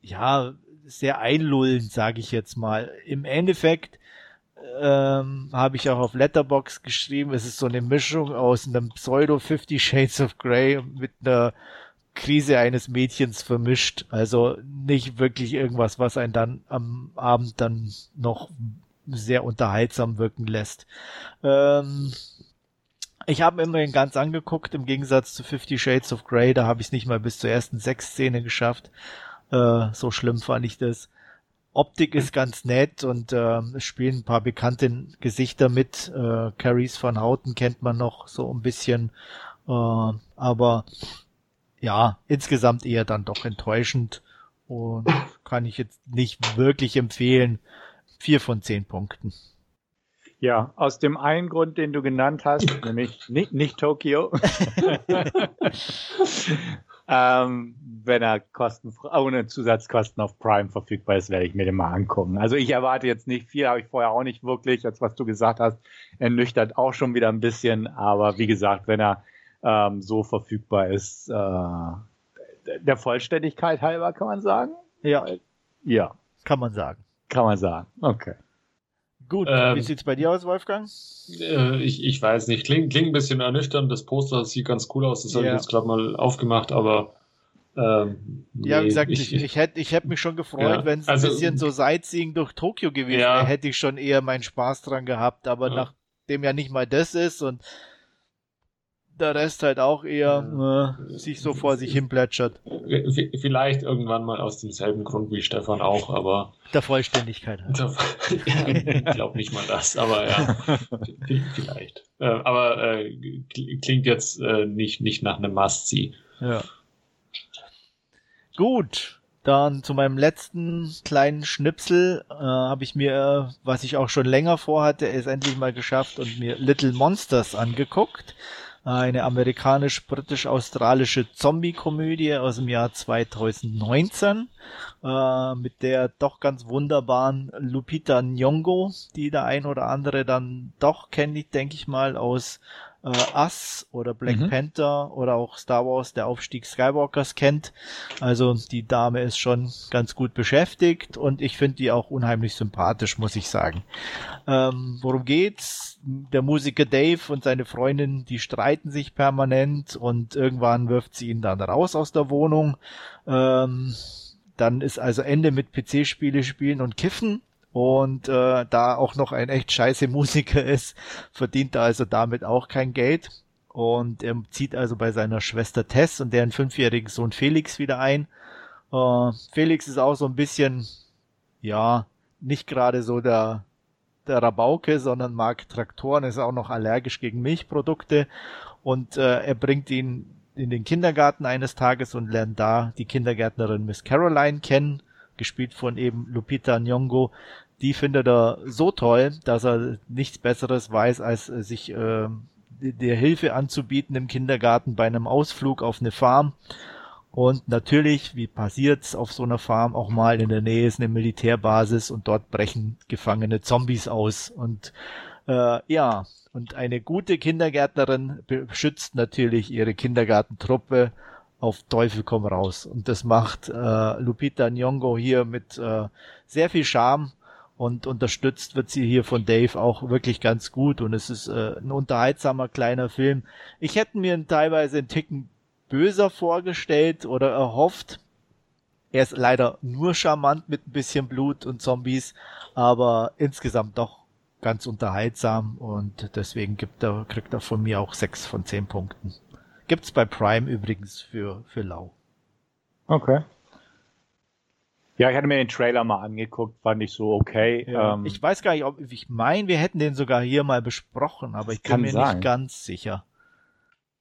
C: ja, sehr einlullend, sage ich jetzt mal. Im Endeffekt ähm, habe ich auch auf Letterbox geschrieben. Es ist so eine Mischung aus einem Pseudo Fifty Shades of Grey mit einer Krise eines Mädchens vermischt. Also nicht wirklich irgendwas, was einen dann am Abend dann noch sehr unterhaltsam wirken lässt. Ähm, ich habe immerhin ganz angeguckt, im Gegensatz zu Fifty Shades of Grey, da habe ich es nicht mal bis zur ersten sechs Szene geschafft. Äh, so schlimm fand ich das. Optik ist ganz nett und äh, es spielen ein paar bekannte Gesichter mit. Äh, Caries van Houten kennt man noch so ein bisschen, äh, aber ja, insgesamt eher dann doch enttäuschend und [coughs] kann ich jetzt nicht wirklich empfehlen. vier von zehn Punkten.
A: Ja, aus dem einen Grund, den du genannt hast, [coughs] nämlich nicht, nicht Tokio. [laughs] [laughs] ähm, wenn er kostenfrei, ohne Zusatzkosten auf Prime verfügbar ist, werde ich mir den mal angucken. Also ich erwarte jetzt nicht viel, habe ich vorher auch nicht wirklich, als was du gesagt hast, ernüchtert auch schon wieder ein bisschen, aber wie gesagt, wenn er ähm, so verfügbar ist, äh, der Vollständigkeit halber kann man sagen?
C: Ja.
A: Ja.
C: Kann man sagen.
A: Kann man sagen. Okay.
C: Gut, ähm, wie sieht's bei dir aus, Wolfgang?
B: Äh, ich, ich weiß nicht. Klingt, klingt ein bisschen ernüchternd. Das Poster sieht ganz cool aus. Das ja. habe ich jetzt gerade mal aufgemacht, aber
C: ähm, nee, ja, wie gesagt, ich, ich, ich hätte ich hätt mich schon gefreut, ja, wenn es also, ein bisschen so Sightseeing durch Tokio gewesen ja. wäre, hätte ich schon eher meinen Spaß dran gehabt, aber ja. nachdem ja nicht mal das ist und der Rest halt auch eher äh, sich so vor sich hin plätschert.
B: Vielleicht irgendwann mal aus demselben Grund wie Stefan auch, aber.
C: Der Vollständigkeit.
B: Halt. ich glaube nicht mal das, aber ja, vielleicht. Äh, aber äh, klingt jetzt äh, nicht, nicht nach einem Must-See.
C: Ja. Gut, dann zu meinem letzten kleinen Schnipsel äh, habe ich mir, was ich auch schon länger vorhatte, es endlich mal geschafft und mir Little Monsters angeguckt eine amerikanisch-britisch-australische Zombie-Komödie aus dem Jahr 2019 äh, mit der doch ganz wunderbaren Lupita Nyong'o, die der ein oder andere dann doch kennt, denke ich mal, aus äh, Us oder Black mhm. Panther oder auch Star Wars, der Aufstieg Skywalkers kennt. Also die Dame ist schon ganz gut beschäftigt und ich finde die auch unheimlich sympathisch, muss ich sagen. Ähm, worum geht's? Der Musiker Dave und seine Freundin, die streiten sich permanent und irgendwann wirft sie ihn dann raus aus der Wohnung. Ähm, dann ist also Ende mit PC-Spiele spielen und kiffen und äh, da auch noch ein echt scheiße [laughs] Musiker ist, verdient er also damit auch kein Geld. Und er zieht also bei seiner Schwester Tess und deren fünfjährigen Sohn Felix wieder ein. Äh, Felix ist auch so ein bisschen, ja, nicht gerade so der, der Rabauke, sondern mag Traktoren, ist auch noch allergisch gegen Milchprodukte und äh, er bringt ihn in den Kindergarten eines Tages und lernt da die Kindergärtnerin Miss Caroline kennen, gespielt von eben Lupita Nyong'o, die findet er so toll, dass er nichts Besseres weiß, als äh, sich äh, der Hilfe anzubieten im Kindergarten bei einem Ausflug auf eine Farm. Und natürlich, wie passiert's auf so einer Farm auch mal in der Nähe ist eine Militärbasis und dort brechen gefangene Zombies aus. Und äh, ja, und eine gute Kindergärtnerin beschützt natürlich ihre Kindergartentruppe auf Teufel komm raus. Und das macht äh, Lupita Nyong'o hier mit äh, sehr viel Charme und unterstützt wird sie hier von Dave auch wirklich ganz gut und es ist äh, ein unterhaltsamer kleiner Film. Ich hätte mir teilweise einen Ticken böser vorgestellt oder erhofft. Er ist leider nur charmant mit ein bisschen Blut und Zombies, aber insgesamt doch ganz unterhaltsam und deswegen gibt er, kriegt er von mir auch sechs von zehn Punkten. Gibt's bei Prime übrigens für, für Lau.
A: Okay. Ja, ich hatte mir den Trailer mal angeguckt, fand ich so okay.
C: Ja, ähm, ich weiß gar nicht, ob ich meine, wir hätten den sogar hier mal besprochen, aber ich bin mir sein. nicht ganz sicher.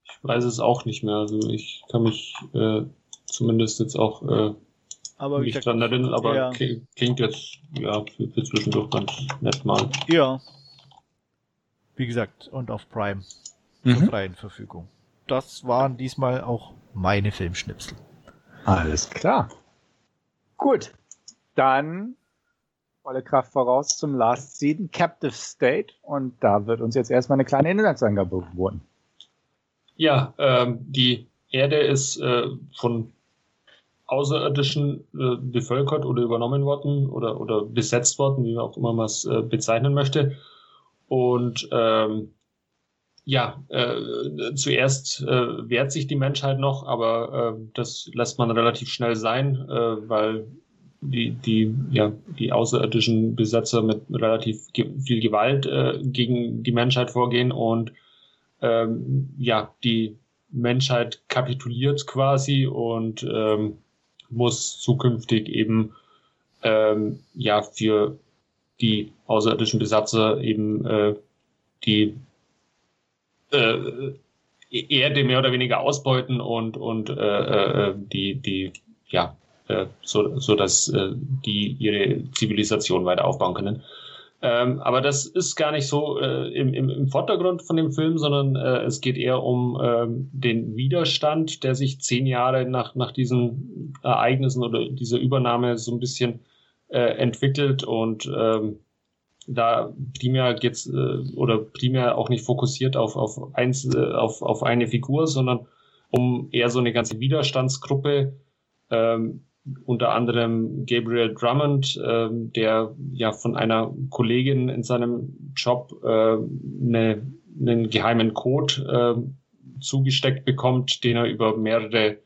B: Ich weiß es auch nicht mehr. Also ich kann mich äh, zumindest jetzt auch äh, aber nicht dran erinnern, aber ja. klingt jetzt ja für, für zwischendurch ganz nett mal.
C: Ja. Wie gesagt, und auf Prime zur mhm. freien Verfügung. Das waren diesmal auch meine Filmschnipsel.
A: Alles klar. Gut, dann volle Kraft voraus zum Last Season Captive State und da wird uns jetzt erstmal eine kleine Inhaltsangabe geboten.
B: Ja, ähm, die Erde ist äh, von Außerirdischen äh, bevölkert oder übernommen worden oder, oder besetzt worden, wie auch immer man es äh, bezeichnen möchte. Und ähm, ja, äh, zuerst äh, wehrt sich die Menschheit noch, aber äh, das lässt man relativ schnell sein, äh, weil die, die, ja, die außerirdischen Besetzer mit relativ ge viel Gewalt äh, gegen die Menschheit vorgehen und ähm, ja, die Menschheit kapituliert quasi und ähm, muss zukünftig eben ähm, ja für die außerirdischen Besatzer eben äh, die Erde mehr oder weniger ausbeuten und, und äh, äh, die, die ja, äh, so, so dass äh, die ihre Zivilisation weiter aufbauen können. Ähm, aber das ist gar nicht so äh, im, im, im Vordergrund von dem Film, sondern äh, es geht eher um äh, den Widerstand, der sich zehn Jahre nach, nach diesen Ereignissen oder dieser Übernahme so ein bisschen äh, entwickelt und ähm, da primär geht's äh, oder primär auch nicht fokussiert auf, auf, eins, äh, auf, auf eine Figur, sondern um eher so eine ganze Widerstandsgruppe, ähm, unter anderem Gabriel Drummond, äh, der ja von einer Kollegin in seinem Job äh, eine, einen geheimen Code äh, zugesteckt bekommt, den er über mehrere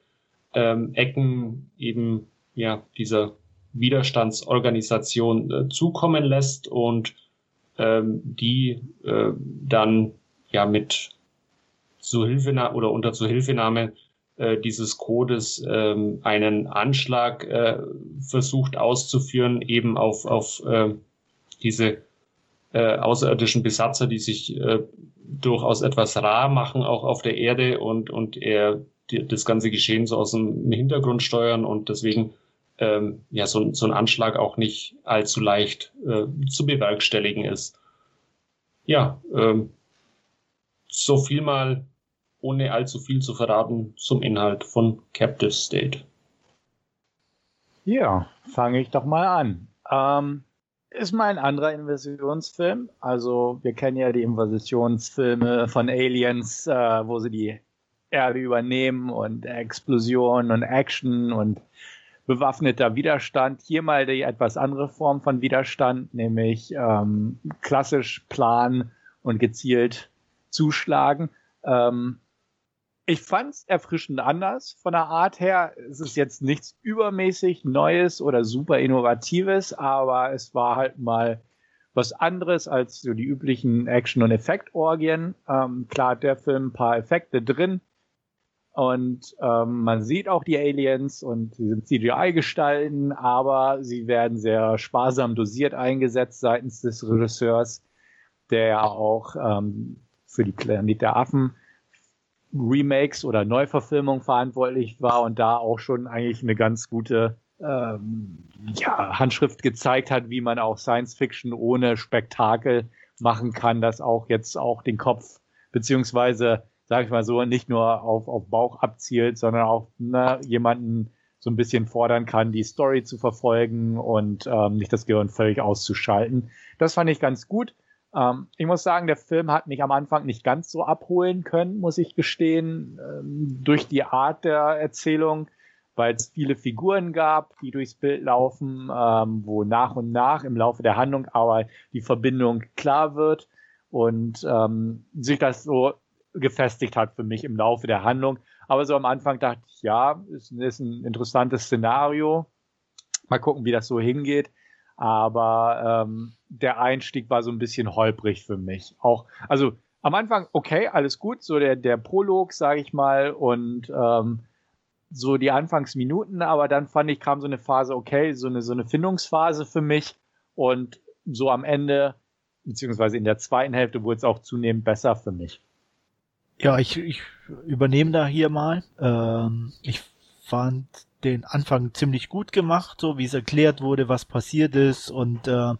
B: ähm, Ecken eben ja dieser Widerstandsorganisation äh, zukommen lässt und ähm, die äh, dann ja mit Zuhilfenahme oder unter Zuhilfenahme äh, dieses Codes ähm, einen Anschlag äh, versucht auszuführen, eben auf, auf äh, diese äh, außerirdischen Besatzer, die sich äh, durchaus etwas rar machen, auch auf der Erde und, und er die, das ganze Geschehen so aus dem Hintergrund steuern und deswegen ähm, ja so, so ein Anschlag auch nicht allzu leicht äh, zu bewerkstelligen ist. Ja, ähm, so viel mal ohne allzu viel zu verraten, zum Inhalt von Captive State.
A: Ja, fange ich doch mal an. Ähm, ist mal ein anderer Invasionsfilm. Also wir kennen ja die Invasionsfilme von Aliens, äh, wo sie die Erde übernehmen und Explosionen und Action und bewaffneter Widerstand. Hier mal die etwas andere Form von Widerstand, nämlich ähm, klassisch plan und gezielt zuschlagen. Ähm, ich fand es erfrischend anders von der Art her. Es ist jetzt nichts übermäßig Neues oder super Innovatives, aber es war halt mal was anderes als so die üblichen Action- und Effektorgien. Ähm, klar hat der Film ein paar Effekte drin und ähm, man sieht auch die Aliens und sie sind CGI-Gestalten, aber sie werden sehr sparsam dosiert eingesetzt seitens des Regisseurs, der ja auch ähm, für die Planet der Affen Remakes oder Neuverfilmung verantwortlich war und da auch schon eigentlich eine ganz gute ähm, ja, Handschrift gezeigt hat, wie man auch Science Fiction ohne Spektakel machen kann, das auch jetzt auch den Kopf beziehungsweise, sage ich mal so, nicht nur auf, auf Bauch abzielt, sondern auch ne, jemanden so ein bisschen fordern kann, die Story zu verfolgen und ähm, nicht das Gehirn völlig auszuschalten. Das fand ich ganz gut. Ähm, ich muss sagen, der Film hat mich am Anfang nicht ganz so abholen können, muss ich gestehen, ähm, durch die Art der Erzählung, weil es viele Figuren gab, die durchs Bild laufen, ähm, wo nach und nach im Laufe der Handlung aber die Verbindung klar wird und ähm, sich das so gefestigt hat für mich im Laufe der Handlung. Aber so am Anfang dachte ich, ja, ist, ist ein interessantes Szenario. Mal gucken, wie das so hingeht. Aber ähm, der Einstieg war so ein bisschen holprig für mich. Auch, also am Anfang, okay, alles gut, so der, der Prolog, sage ich mal, und ähm, so die Anfangsminuten, aber dann fand ich, kam so eine Phase, okay, so eine, so eine Findungsphase für mich und so am Ende, beziehungsweise in der zweiten Hälfte wurde es auch zunehmend besser für mich.
C: Ja, ich, ich übernehme da hier mal. Ähm, ich fand den Anfang ziemlich gut gemacht, so wie es erklärt wurde, was passiert ist und äh,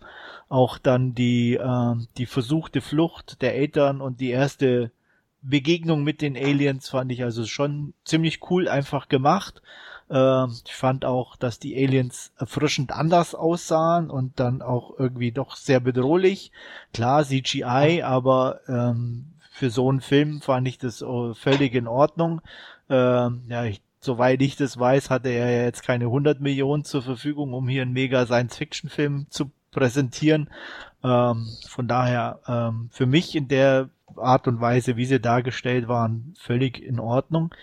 C: auch dann die äh, die versuchte Flucht der Eltern und die erste Begegnung mit den Aliens fand ich also schon ziemlich cool einfach gemacht. Äh, ich fand auch, dass die Aliens erfrischend anders aussahen und dann auch irgendwie doch sehr bedrohlich. Klar CGI, aber ähm, für so einen Film fand ich das äh, völlig in Ordnung. Äh, ja, ich soweit ich das weiß, hatte er ja jetzt keine 100 Millionen zur Verfügung, um hier einen mega Science-Fiction-Film zu präsentieren. Ähm, von daher ähm, für mich in der Art und Weise, wie sie dargestellt waren, völlig in Ordnung.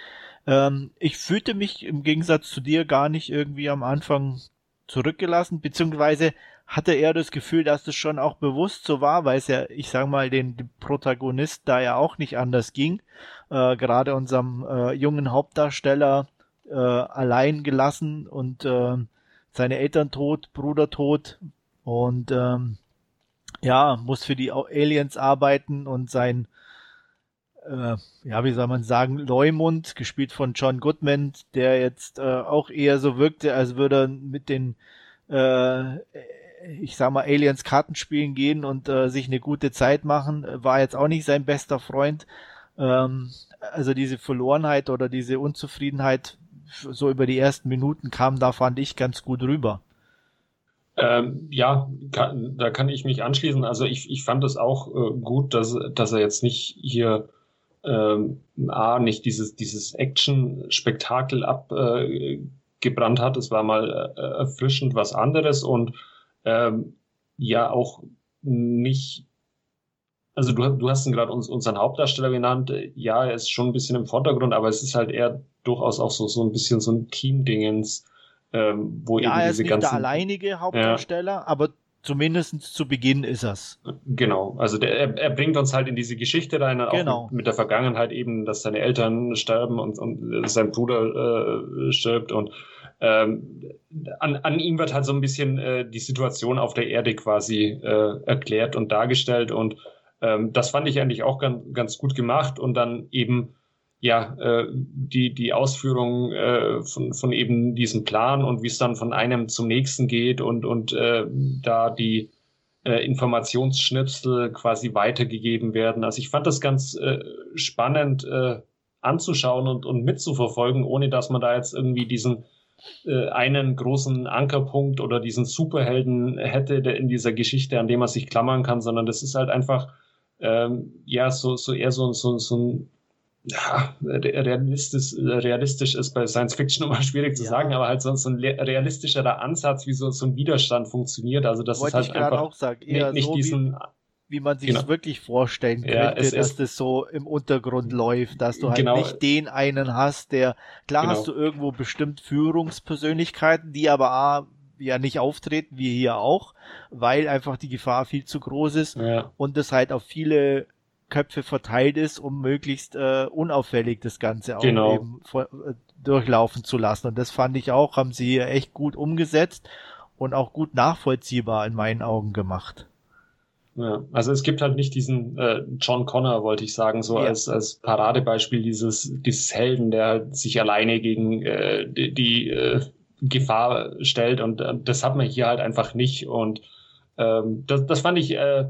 C: Ähm, ich fühlte mich im Gegensatz zu dir gar nicht irgendwie am Anfang zurückgelassen, beziehungsweise hatte er das Gefühl, dass das schon auch bewusst so war, weil es ja, ich sag mal, den, den Protagonist da ja auch nicht anders ging. Äh, gerade unserem äh, jungen Hauptdarsteller äh, allein gelassen und äh, seine Eltern tot, Bruder tot und ähm, ja, muss für die Aliens arbeiten und sein äh, ja, wie soll man sagen, Leumund, gespielt von John Goodman, der jetzt äh, auch eher so wirkte, als würde er mit den, äh, ich sag mal, Aliens Karten spielen gehen und äh, sich eine gute Zeit machen, war jetzt auch nicht sein bester Freund. Ähm, also diese Verlorenheit oder diese Unzufriedenheit so über die ersten Minuten kam da, fand ich, ganz gut rüber.
B: Ähm, ja, kann, da kann ich mich anschließen. Also ich, ich fand es auch äh, gut, dass, dass er jetzt nicht hier ähm, A, nicht dieses, dieses Action-Spektakel abgebrannt äh, hat. Es war mal äh, erfrischend was anderes und ähm, ja auch nicht. Also du, du hast ihn gerade uns, unseren Hauptdarsteller genannt. Ja, er ist schon ein bisschen im Vordergrund, aber es ist halt eher durchaus auch so, so ein bisschen so ein Team-Dingens, ähm, wo
C: ja,
B: eben
C: er
B: diese
C: ist nicht
B: ganzen.
C: der alleinige Hauptdarsteller, ja. aber zumindest zu Beginn ist er's.
B: Genau, also der, er, er bringt uns halt in diese Geschichte rein, auch
C: Genau.
B: mit, mit der Vergangenheit eben, dass seine Eltern sterben und, und sein Bruder äh, stirbt und ähm, an, an ihm wird halt so ein bisschen äh, die Situation auf der Erde quasi äh, erklärt und dargestellt und ähm, das fand ich eigentlich auch ganz, ganz gut gemacht und dann eben ja, äh, die, die Ausführung äh, von, von eben diesem Plan und wie es dann von einem zum nächsten geht und, und äh, da die äh, Informationsschnipsel quasi weitergegeben werden. Also ich fand das ganz äh, spannend äh, anzuschauen und, und mitzuverfolgen, ohne dass man da jetzt irgendwie diesen äh, einen großen Ankerpunkt oder diesen Superhelden hätte, der in dieser Geschichte, an dem man sich klammern kann, sondern das ist halt einfach ähm, ja so, so eher so, so, so ein ja, realistisch, realistisch ist bei Science Fiction immer schwierig zu
C: Ja.
B: sagen, aber halt so, so ein realistischerer Ansatz, wie so, so ein Widerstand funktioniert. Also das
C: Wollte
B: ist
C: ich
B: halt
C: gerade
B: einfach
C: auch sagen. Eher
B: nicht,
C: so,
B: diesen,
C: wie man sich
B: Genau.
C: wirklich vorstellen könnte,
B: Ja, es
C: dass
B: ist-
C: das so im Untergrund läuft, dass du halt
B: Genau.
C: nicht den einen hast, der, klar
B: Genau.
C: hast du irgendwo bestimmt Führungspersönlichkeiten, die aber A, ja nicht auftreten, wie hier auch, weil einfach die Gefahr viel zu groß ist
B: ja,
C: und das halt auf viele Köpfe verteilt ist, um möglichst äh, unauffällig das Ganze auch
B: Genau.
C: eben vor, äh, durchlaufen zu lassen. Und das fand ich auch, haben sie hier echt gut umgesetzt und auch gut nachvollziehbar in meinen Augen gemacht.
B: Ja. Also es gibt halt nicht diesen äh, John Connor, wollte ich sagen, so
C: Ja.
B: als, als Paradebeispiel dieses, dieses Helden, der halt sich alleine gegen äh, die, die äh, Gefahr stellt und äh, das hat man hier halt einfach nicht und ähm, das, das fand ich äh, äh,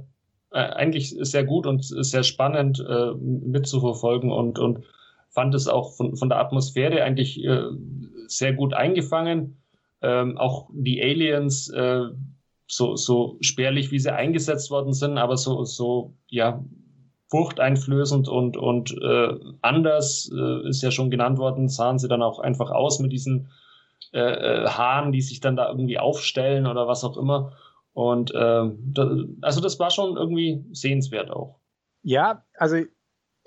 B: eigentlich sehr gut und sehr spannend äh, mitzuverfolgen und, und fand es auch von, von der Atmosphäre eigentlich äh, sehr gut eingefangen. Ähm, auch die Aliens, äh, so, so spärlich wie sie eingesetzt worden sind, aber so, so ja, furchteinflößend und, und äh, anders äh, ist ja schon genannt worden, sahen sie dann auch einfach aus mit diesen äh, äh, Haaren, die sich dann da irgendwie aufstellen oder was auch immer. Und ähm, da, also das war schon irgendwie sehenswert auch.
A: Ja, also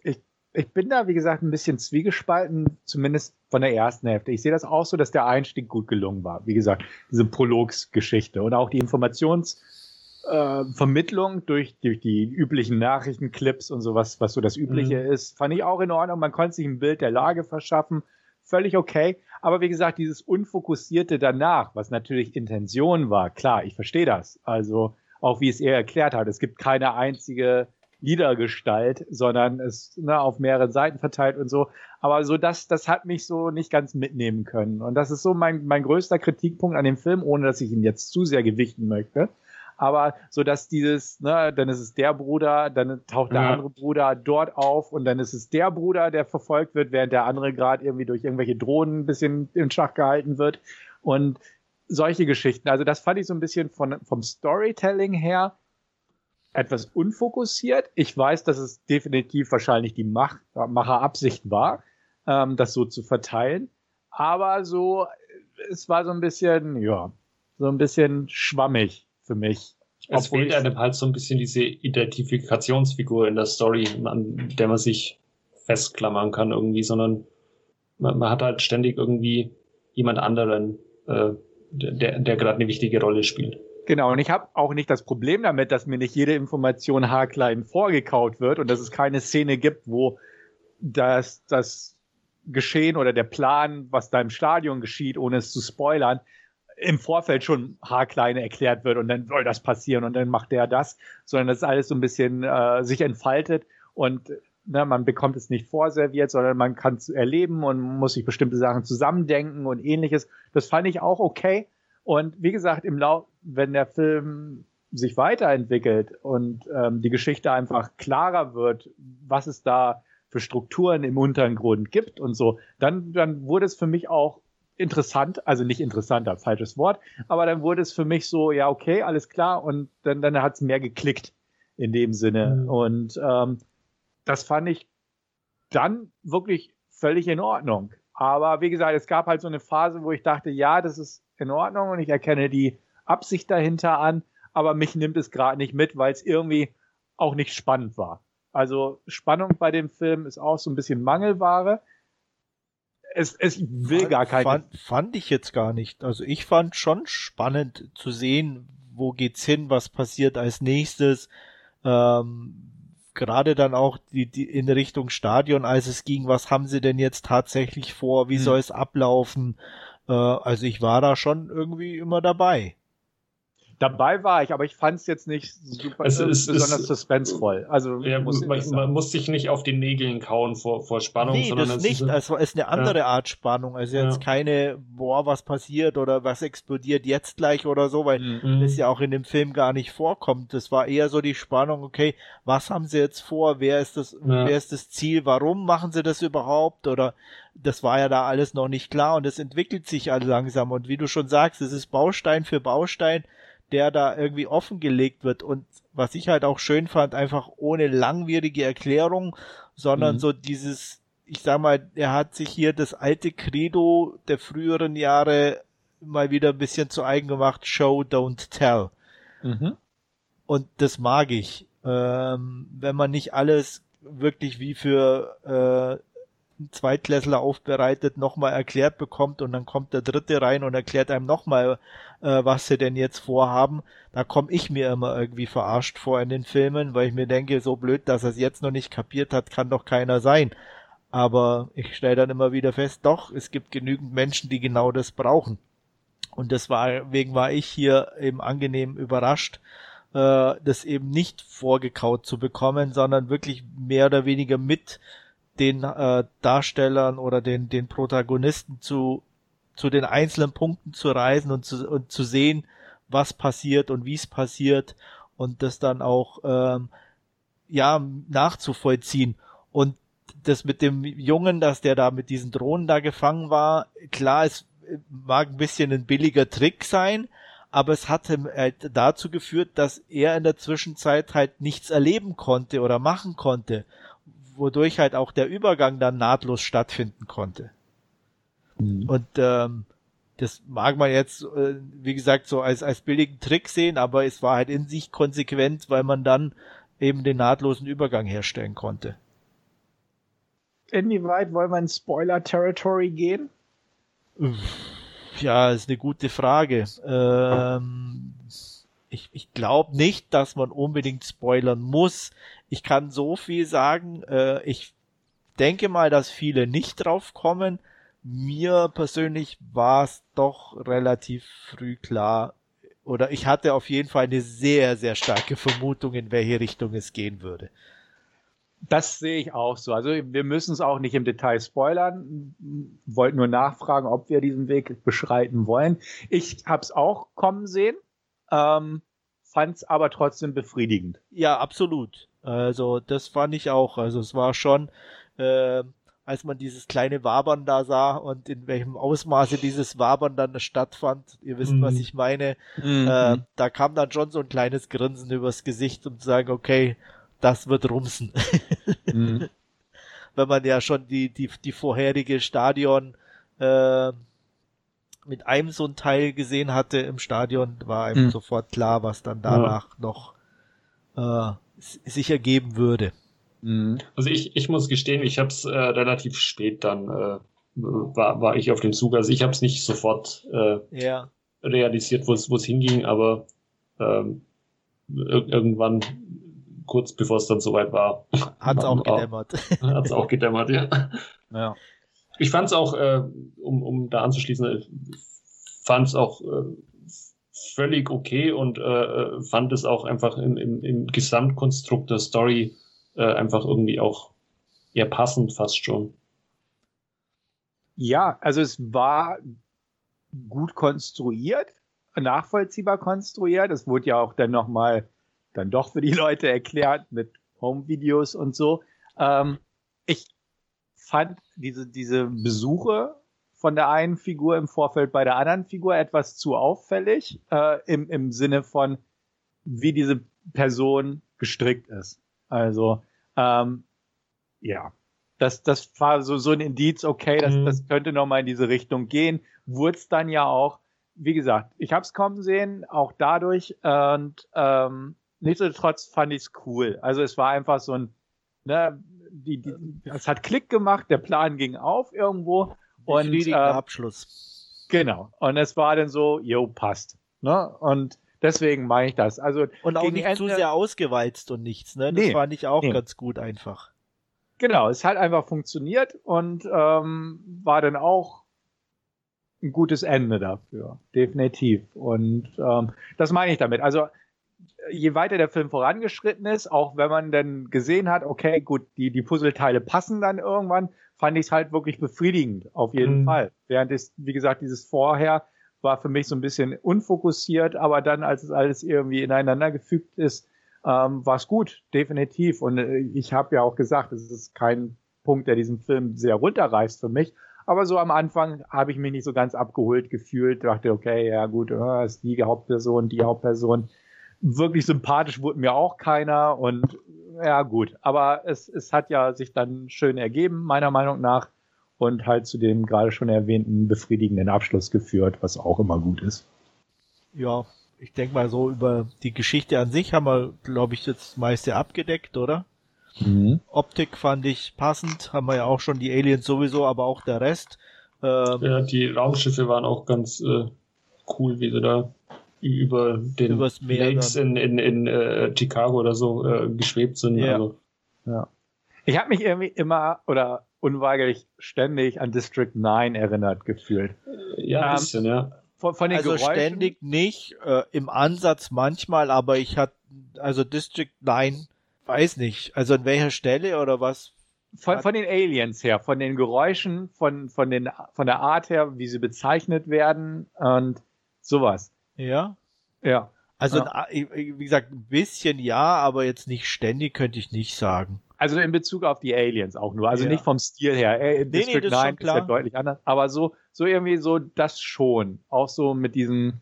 A: ich, ich bin da, wie gesagt, ein bisschen zwiegespalten, zumindest von der ersten Hälfte. Ich sehe das auch so, dass der Einstieg gut gelungen war. Wie gesagt, diese Prologsgeschichte und auch die Informationsvermittlung äh, durch, durch die üblichen Nachrichtenclips und sowas, was so das Übliche
B: Mhm.
A: ist, fand ich auch in Ordnung. Man konnte sich ein Bild der Lage verschaffen. Völlig okay. Aber wie gesagt, dieses Unfokussierte danach, was natürlich Intention war, klar, ich verstehe das. Also auch wie es er erklärt hat, es gibt keine einzige Liedergestalt, sondern es ne, auf mehreren Seiten verteilt und so. Aber so das, das hat mich so nicht ganz mitnehmen können. Und das ist so mein, mein größter Kritikpunkt an dem Film, ohne dass ich ihn jetzt zu sehr gewichten möchte. Aber so dass dieses, ne, dann ist es der Bruder, dann taucht der
B: Ja.
A: andere Bruder dort auf und dann ist es der Bruder, der verfolgt wird, während der andere gerade irgendwie durch irgendwelche Drohnen ein bisschen in Schach gehalten wird. Und solche Geschichten. Also das fand ich so ein bisschen von, vom Storytelling her etwas unfokussiert. Ich weiß, dass es definitiv wahrscheinlich die Mach Macherabsicht war, ähm, das so zu verteilen. Aber so, es war so ein bisschen, ja, so ein bisschen schwammig für mich.
B: Es
A: Obwohl
B: fehlt einem halt so ein bisschen diese Identifikationsfigur in der Story, an der man sich festklammern kann irgendwie, sondern man, man hat halt ständig irgendwie jemand anderen, äh, der, der gerade eine wichtige Rolle spielt.
A: Genau, und ich habe auch nicht das Problem damit, dass mir nicht jede Information haarklein vorgekaut wird und dass es keine Szene gibt, wo das, das Geschehen oder der Plan, was da im Stadion geschieht, ohne es zu spoilern, im Vorfeld schon haarkleine erklärt wird und dann soll das passieren und dann macht der das, sondern das alles so ein bisschen äh, sich entfaltet und ne, man bekommt es nicht vorserviert, sondern man kann es erleben und muss sich bestimmte Sachen zusammendenken und ähnliches. Das fand ich auch okay. Und wie gesagt, im Lauf, wenn der Film sich weiterentwickelt und ähm, die Geschichte einfach klarer wird, was es da für Strukturen im Untergrund gibt und so, dann, dann wurde es für mich auch interessant, also nicht interessanter, falsches Wort, aber dann wurde es für mich so, ja, okay, alles klar, und dann, dann hat es mehr geklickt in dem Sinne. Mhm. Und ähm, das fand ich dann wirklich völlig in Ordnung. Aber wie gesagt, es gab halt so eine Phase, wo ich dachte, ja, das ist in Ordnung und ich erkenne die Absicht dahinter an, aber mich nimmt es gerade nicht mit, weil es irgendwie auch nicht spannend war. Also Spannung bei dem Film ist auch so ein bisschen Mangelware. Es, es will gar keine.
C: Fand, fand ich jetzt gar nicht. Also ich fand schon spannend zu sehen, wo geht's hin, was passiert als nächstes. Ähm, gerade dann auch die, die in Richtung Stadion, als es ging, was haben sie denn jetzt tatsächlich vor, wie hm. soll es ablaufen? Äh, also ich war da schon irgendwie immer dabei.
A: Dabei war ich, aber ich fand es jetzt nicht super,
B: es ist,
A: äh, besonders ist, suspensvoll. Also
B: ja, muss man, man, muss sich nicht auf die Nägeln kauen vor, vor Spannung.
C: Nee, sondern das nicht. Es ist eine andere ja. Art Spannung. Also jetzt ja. keine, boah, was passiert oder was explodiert jetzt gleich oder so, weil mhm. das ja auch in dem Film gar nicht vorkommt. Das war eher so die Spannung, okay, was haben sie jetzt vor? Wer ist das, ja. wer ist das Ziel? Warum machen sie das überhaupt? Oder das war ja da alles noch nicht klar und es entwickelt sich also langsam. Und wie du schon sagst, es ist Baustein für Baustein der da irgendwie offengelegt wird und was ich halt auch schön fand, einfach ohne langwierige Erklärung, sondern mhm. so dieses, ich sag mal, er hat sich hier das alte Credo der früheren Jahre mal wieder ein bisschen zu eigen gemacht, Show, don't tell. Mhm. Und das mag ich. Ähm, wenn man nicht alles wirklich wie für äh, Zweitklässler aufbereitet, nochmal erklärt bekommt und dann kommt der Dritte rein und erklärt einem nochmal, äh, was sie denn jetzt vorhaben. Da komme ich mir immer irgendwie verarscht vor in den Filmen, weil ich mir denke, so blöd, dass er es jetzt noch nicht kapiert hat, kann doch keiner sein. Aber ich stelle dann immer wieder fest, doch, es gibt genügend Menschen, die genau das brauchen. Und deswegen war ich hier eben angenehm überrascht, äh, das eben nicht vorgekaut zu bekommen, sondern wirklich mehr oder weniger mit den äh, Darstellern oder den, den Protagonisten zu, zu den einzelnen Punkten zu reisen und zu, und zu sehen, was passiert und wie es passiert und das dann auch ähm, ja nachzuvollziehen. Und das mit dem Jungen, dass der da mit diesen Drohnen da gefangen war, klar, es mag ein bisschen ein billiger Trick sein, aber es hat halt dazu geführt, dass er in der Zwischenzeit halt nichts erleben konnte oder machen konnte wodurch halt auch der Übergang dann nahtlos stattfinden konnte. Mhm. Und ähm, das mag man jetzt, äh, wie gesagt, so als, als billigen Trick sehen, aber es war halt in sich konsequent, weil man dann eben den nahtlosen Übergang herstellen konnte.
A: Inwieweit wollen wir in Spoiler-Territory gehen?
C: Ja, ist eine gute Frage. Ähm, ich, ich glaube nicht, dass man unbedingt spoilern muss. Ich kann so viel sagen. Äh, ich denke mal, dass viele nicht drauf kommen. Mir persönlich war es doch relativ früh klar, oder ich hatte auf jeden Fall eine sehr, sehr starke Vermutung, in welche Richtung es gehen würde.
A: Das sehe ich auch so. Also wir müssen es auch nicht im Detail spoilern. Wollten nur nachfragen, ob wir diesen Weg beschreiten wollen. Ich habe es auch kommen sehen. Ähm, fand es aber trotzdem befriedigend.
C: Ja, absolut. Also das fand ich auch. Also es war schon, äh, als man dieses kleine Wabern da sah und in welchem Ausmaße dieses Wabern dann stattfand, ihr wisst, mhm. was ich meine, mhm. äh, da kam dann schon so ein kleines Grinsen übers Gesicht, um zu sagen, okay, das wird rumsen. [laughs] Mhm. [laughs] Wenn man ja schon die, die, die vorherige Stadion äh, mit einem so ein Teil gesehen hatte im Stadion, war einem mhm. sofort klar, was dann danach ja. noch äh, sich ergeben würde.
B: Mhm. Also ich, ich muss gestehen, ich habe es äh, relativ spät dann äh, war, war ich auf dem Zug. Also ich habe es nicht sofort äh, ja. realisiert, wo es hinging, aber ähm, ir irgendwann kurz bevor es dann soweit war. [laughs]
C: Hat es auch [laughs] gedämmert. [laughs]
B: Hat es auch gedämmert, ja. ja ich fand es auch, äh, um, um da anzuschließen, äh, fand es auch äh, völlig okay und äh, äh, fand es auch einfach im, im, im Gesamtkonstrukt der Story äh, einfach irgendwie auch eher passend fast schon.
A: Ja, also es war gut konstruiert, nachvollziehbar konstruiert. Es wurde ja auch dann nochmal dann doch für die Leute erklärt mit Home-Videos und so. Ähm, ich fand diese, diese Besuche von der einen Figur im Vorfeld bei der anderen Figur etwas zu auffällig, äh, im, im Sinne von, wie diese Person gestrickt ist. Also, ähm, ja, das, das war so, so ein Indiz, okay, das, mhm. das könnte nochmal in diese Richtung gehen. Wurde es dann ja auch, wie gesagt, ich habe es kommen sehen, auch dadurch. Und ähm, nichtsdestotrotz fand ich es cool. Also es war einfach so ein, ne, die, die, es hat Klick gemacht, der Plan ging auf irgendwo. Und
C: äh, Abschluss.
A: Genau. Und es war dann so, jo, passt. Ne? Und deswegen meine ich das. Also
C: und auch nicht Ende, zu sehr ausgewalzt und nichts. Ne? Das nee, fand ich auch nee. ganz gut einfach.
A: Genau, es hat einfach funktioniert und ähm, war dann auch ein gutes Ende dafür, definitiv. Und ähm, das meine ich damit. Also je weiter der Film vorangeschritten ist, auch wenn man dann gesehen hat, okay, gut, die, die Puzzleteile passen dann irgendwann, fand ich es halt wirklich befriedigend, auf jeden mhm. Fall. Während es, wie gesagt, dieses Vorher war für mich so ein bisschen unfokussiert, aber dann, als es alles irgendwie ineinander gefügt ist, ähm, war es gut, definitiv. Und äh, ich habe ja auch gesagt, es ist kein Punkt, der diesen Film sehr runterreißt für mich. Aber so am Anfang habe ich mich nicht so ganz abgeholt gefühlt, dachte, okay, ja gut, äh, ist die Hauptperson, die Hauptperson. Wirklich sympathisch wurde mir auch keiner und ja gut. Aber es, es hat ja sich dann schön ergeben, meiner Meinung nach, und halt zu dem gerade schon erwähnten befriedigenden Abschluss geführt, was auch immer gut ist.
C: Ja, ich denke mal so über die Geschichte an sich haben wir, glaube ich, jetzt meiste abgedeckt, oder? Mhm. Optik fand ich passend, haben wir ja auch schon die Aliens sowieso, aber auch der Rest.
B: Ähm, ja, die Raumschiffe waren auch ganz äh, cool, wie sie da über den Übers Meer Lakes in, in, in äh, Chicago oder so äh, geschwebt sind. Ja. Also.
A: ja. Ich habe mich irgendwie immer oder unweigerlich ständig an District 9 erinnert gefühlt.
B: Ja, ein ähm, bisschen, ja
C: von, von den also Geräuschen? ständig nicht, äh, im Ansatz manchmal, aber ich hatte, also District 9, weiß nicht, also an welcher Stelle oder was?
A: Von, von den Aliens her, von den Geräuschen, von, von, den, von der Art her, wie sie bezeichnet werden und sowas.
C: Ja?
A: Ja.
C: Also, ja. wie gesagt, ein bisschen ja, aber jetzt nicht ständig, könnte ich nicht sagen.
A: Also in Bezug auf die Aliens auch nur. Also ja. nicht vom Stil her. Äh, nee, District nee, 9 ist, ist ja deutlich anders. Aber so, so irgendwie so das schon. Auch so mit diesem,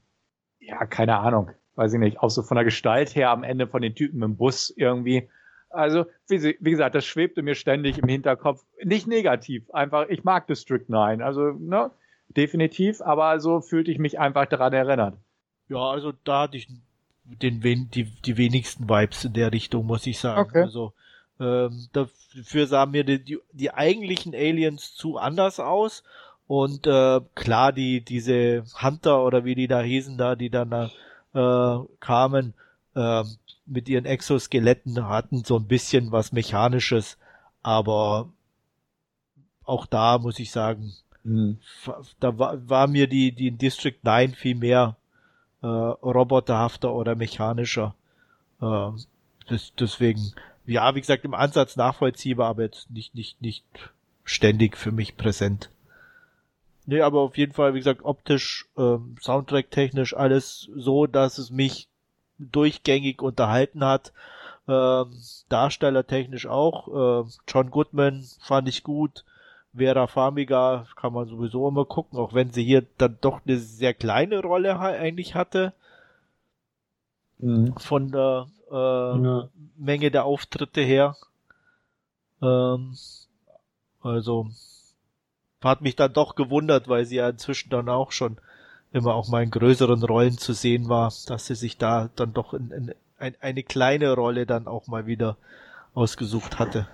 A: ja, keine Ahnung, weiß ich nicht, auch so von der Gestalt her am Ende von den Typen im Bus irgendwie. Also, wie, wie gesagt, das schwebte mir ständig im Hinterkopf. Nicht negativ, einfach, ich mag District 9. Also, ne, definitiv, aber so fühlte ich mich einfach daran erinnert.
C: Ja, also da hatte ich den, die, die wenigsten Vibes in der Richtung, muss ich sagen. Okay. Also, ähm, dafür sahen mir die, die, die eigentlichen Aliens zu anders aus. Und äh, klar, die diese Hunter oder wie die da hießen, da die dann äh, kamen äh, mit ihren Exoskeletten, hatten so ein bisschen was Mechanisches, aber auch da muss ich sagen, mhm. da war, war mir die die District 9 viel mehr äh, roboterhafter oder mechanischer. Äh, das, deswegen ja, wie gesagt, im Ansatz nachvollziehbar, aber jetzt nicht, nicht, nicht ständig für mich präsent. Nee, aber auf jeden Fall, wie gesagt, optisch, ähm, Soundtrack-technisch alles so, dass es mich durchgängig unterhalten hat. Ähm, Darstellertechnisch auch. Ähm, John Goodman fand ich gut. Vera Farmiga kann man sowieso immer gucken, auch wenn sie hier dann doch eine sehr kleine Rolle eigentlich hatte. Mhm. Von der äh, ja. Menge der Auftritte her. Ähm, also hat mich dann doch gewundert, weil sie ja inzwischen dann auch schon immer auch mal in größeren Rollen zu sehen war, dass sie sich da dann doch in, in ein, eine kleine Rolle dann auch mal wieder ausgesucht hatte.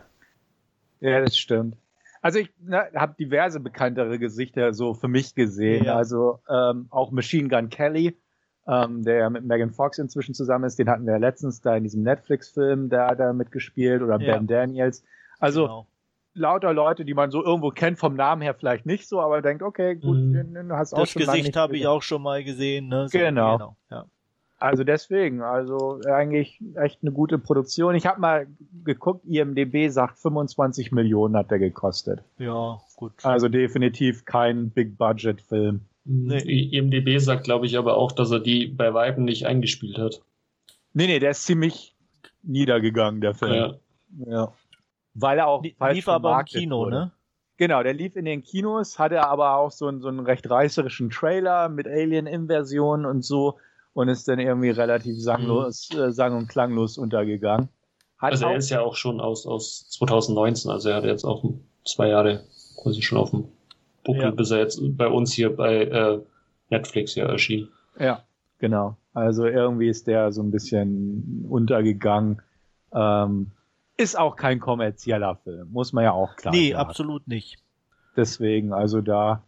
A: Ja, das stimmt. Also ich ne, habe diverse bekanntere Gesichter so für mich gesehen. Ja. Also ähm, auch Machine Gun Kelly ähm, der mit Megan Fox inzwischen zusammen ist. Den hatten wir ja letztens da in diesem Netflix-Film, der hat da mitgespielt oder ja. Ben Daniels. Also genau. lauter Leute, die man so irgendwo kennt, vom Namen her vielleicht nicht so, aber denkt, okay, gut, mhm.
C: den hast das auch schon Das Gesicht habe ich auch schon mal gesehen. Ne?
A: So, genau. genau ja. Also deswegen, also eigentlich echt eine gute Produktion. Ich habe mal geguckt, IMDB sagt 25 Millionen hat der gekostet.
C: Ja, gut.
A: Also definitiv kein Big-Budget-Film.
B: Nee. IMDB sagt, glaube ich, aber auch, dass er die bei Weiben nicht eingespielt hat.
A: Nee, nee, der ist ziemlich niedergegangen, der Film. Ja. ja. Weil er auch
C: falsch lief aber im Kino, wurde. ne?
A: Genau, der lief in den Kinos, hatte aber auch so einen, so einen recht reißerischen Trailer mit Alien-Inversion und so und ist dann irgendwie relativ sanglos, mhm. äh, sang- und klanglos untergegangen.
B: Hat also er ist ja auch schon aus, aus 2019, also er hat jetzt auch zwei Jahre quasi schon auf dem Buckel, ja. bis er jetzt bei uns hier bei äh, Netflix ja erschien.
A: Ja, genau. Also irgendwie ist der so ein bisschen untergegangen. Ähm, ist auch kein kommerzieller Film, muss man ja auch klar
C: Nee, sagen. absolut nicht.
A: Deswegen, also da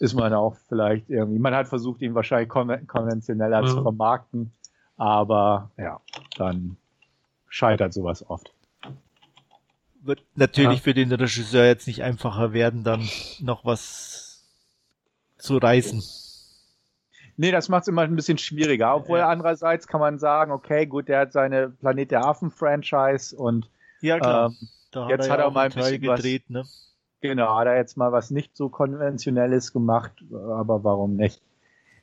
A: ist man auch vielleicht irgendwie, man hat versucht, ihn wahrscheinlich konventioneller mhm. zu vermarkten, aber ja, dann scheitert sowas oft.
C: Wird natürlich ja. für den Regisseur jetzt nicht einfacher werden, dann noch was zu reißen.
A: Nee, das macht es immer ein bisschen schwieriger. Obwohl ja. andererseits kann man sagen, okay, gut, der hat seine Planet der Affen-Franchise und
C: ja, klar.
A: Ähm, jetzt hat er, hat er mal ein bisschen gedreht, was, ne? Genau, hat er jetzt mal was nicht so konventionelles gemacht, aber warum nicht?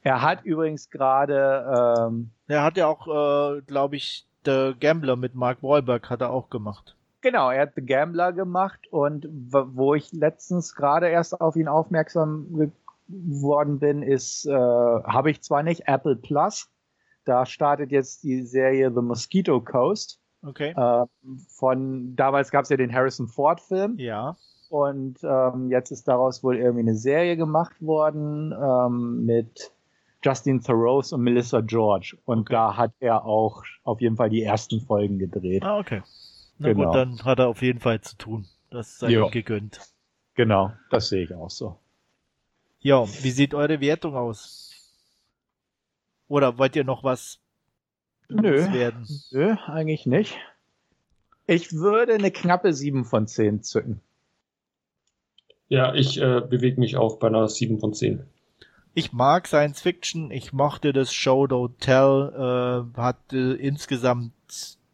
A: Er hat übrigens gerade. Ähm,
C: er hat ja auch, äh, glaube ich, The Gambler mit Mark Wahlberg hat er auch gemacht.
A: Genau, er hat The Gambler gemacht und wo ich letztens gerade erst auf ihn aufmerksam geworden bin, ist, äh, habe ich zwar nicht Apple Plus, da startet jetzt die Serie The Mosquito Coast.
C: Okay.
A: Äh, von damals gab es ja den Harrison Ford Film.
C: Ja.
A: Und ähm, jetzt ist daraus wohl irgendwie eine Serie gemacht worden ähm, mit Justin Thoreau und Melissa George. Und okay. da hat er auch auf jeden Fall die ersten Folgen gedreht.
C: Ah, okay. Na genau. gut, dann hat er auf jeden Fall zu tun. Das sei ihm gegönnt.
A: Genau, das sehe ich auch so.
C: Ja, wie sieht eure Wertung aus? Oder wollt ihr noch was
A: Nö, werden? Nö, eigentlich nicht. Ich würde eine knappe 7 von 10 zücken.
B: Ja, ich äh, bewege mich auch bei einer 7 von 10.
C: Ich mag Science Fiction, ich mochte das Show Don't Tell, äh, hatte insgesamt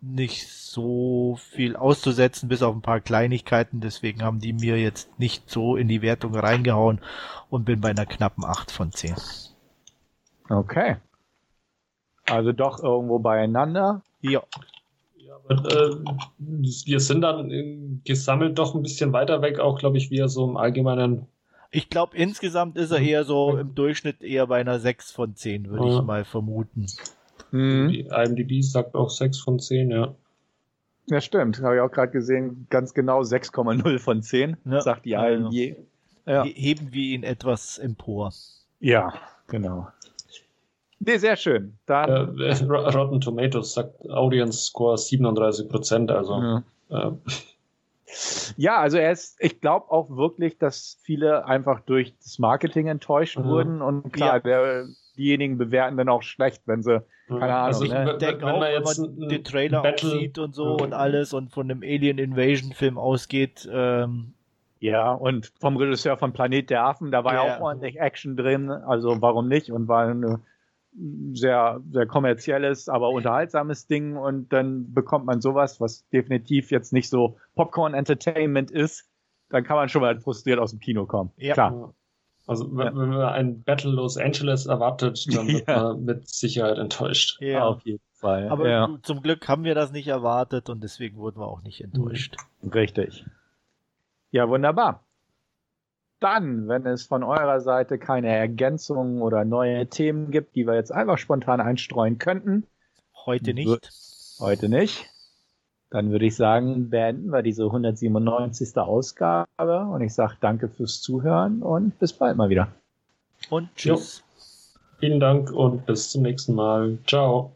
C: nicht so viel auszusetzen, bis auf ein paar Kleinigkeiten, deswegen haben die mir jetzt nicht so in die Wertung reingehauen und bin bei einer knappen 8 von 10.
A: Okay. Also doch irgendwo beieinander.
C: Ja.
B: Äh, wir sind dann gesammelt doch ein bisschen weiter weg, auch glaube ich, wie er so im Allgemeinen.
C: Ich glaube, insgesamt ist er eher so im Durchschnitt eher bei einer 6 von 10, würde ja. ich mal vermuten.
B: Mhm. Die IMDb sagt auch 6 von 10, ja.
A: Ja, stimmt. Habe ich auch gerade gesehen. Ganz genau 6,0 von 10, ja. sagt die IMDb.
C: Ja. Heben wir ihn etwas empor.
A: Ja, genau. Nee, sehr schön.
B: Dann, äh, Rotten Tomatoes sagt Audience Score 37 Prozent, also. Ja. Äh.
A: ja. also er ist, ich glaube auch wirklich, dass viele einfach durch das Marketing enttäuscht mhm. wurden und klar, ja. der, diejenigen bewerten dann auch schlecht, wenn sie, mhm. keine Ahnung, also
C: ich ne? denke auch, wenn man den Trailer Battle, sieht und so mhm. und alles und von dem Alien Invasion Film ausgeht, ähm,
A: ja, und vom Regisseur von Planet der Affen, da war ja auch ordentlich Action drin, also warum nicht? Und war eine sehr, sehr kommerzielles, aber unterhaltsames Ding und dann bekommt man sowas, was definitiv jetzt nicht so Popcorn Entertainment ist, dann kann man schon mal frustriert aus dem Kino kommen.
B: Ja. Klar. Also wenn, ja. wenn man ein Battle Los Angeles erwartet, dann wird [laughs] ja. man mit Sicherheit enttäuscht.
C: Ja, auf jeden Fall. Aber ja. zum Glück haben wir das nicht erwartet und deswegen wurden wir auch nicht enttäuscht.
A: Richtig. Ja, wunderbar dann, wenn es von eurer Seite keine Ergänzungen oder neue Themen gibt, die wir jetzt einfach spontan einstreuen könnten.
C: Heute nicht.
A: Heute nicht. Dann würde ich sagen, beenden wir diese 197. Ausgabe und ich sage danke fürs Zuhören und bis bald mal wieder.
C: Und tschüss.
B: Jo. Vielen Dank und bis zum nächsten Mal. Ciao.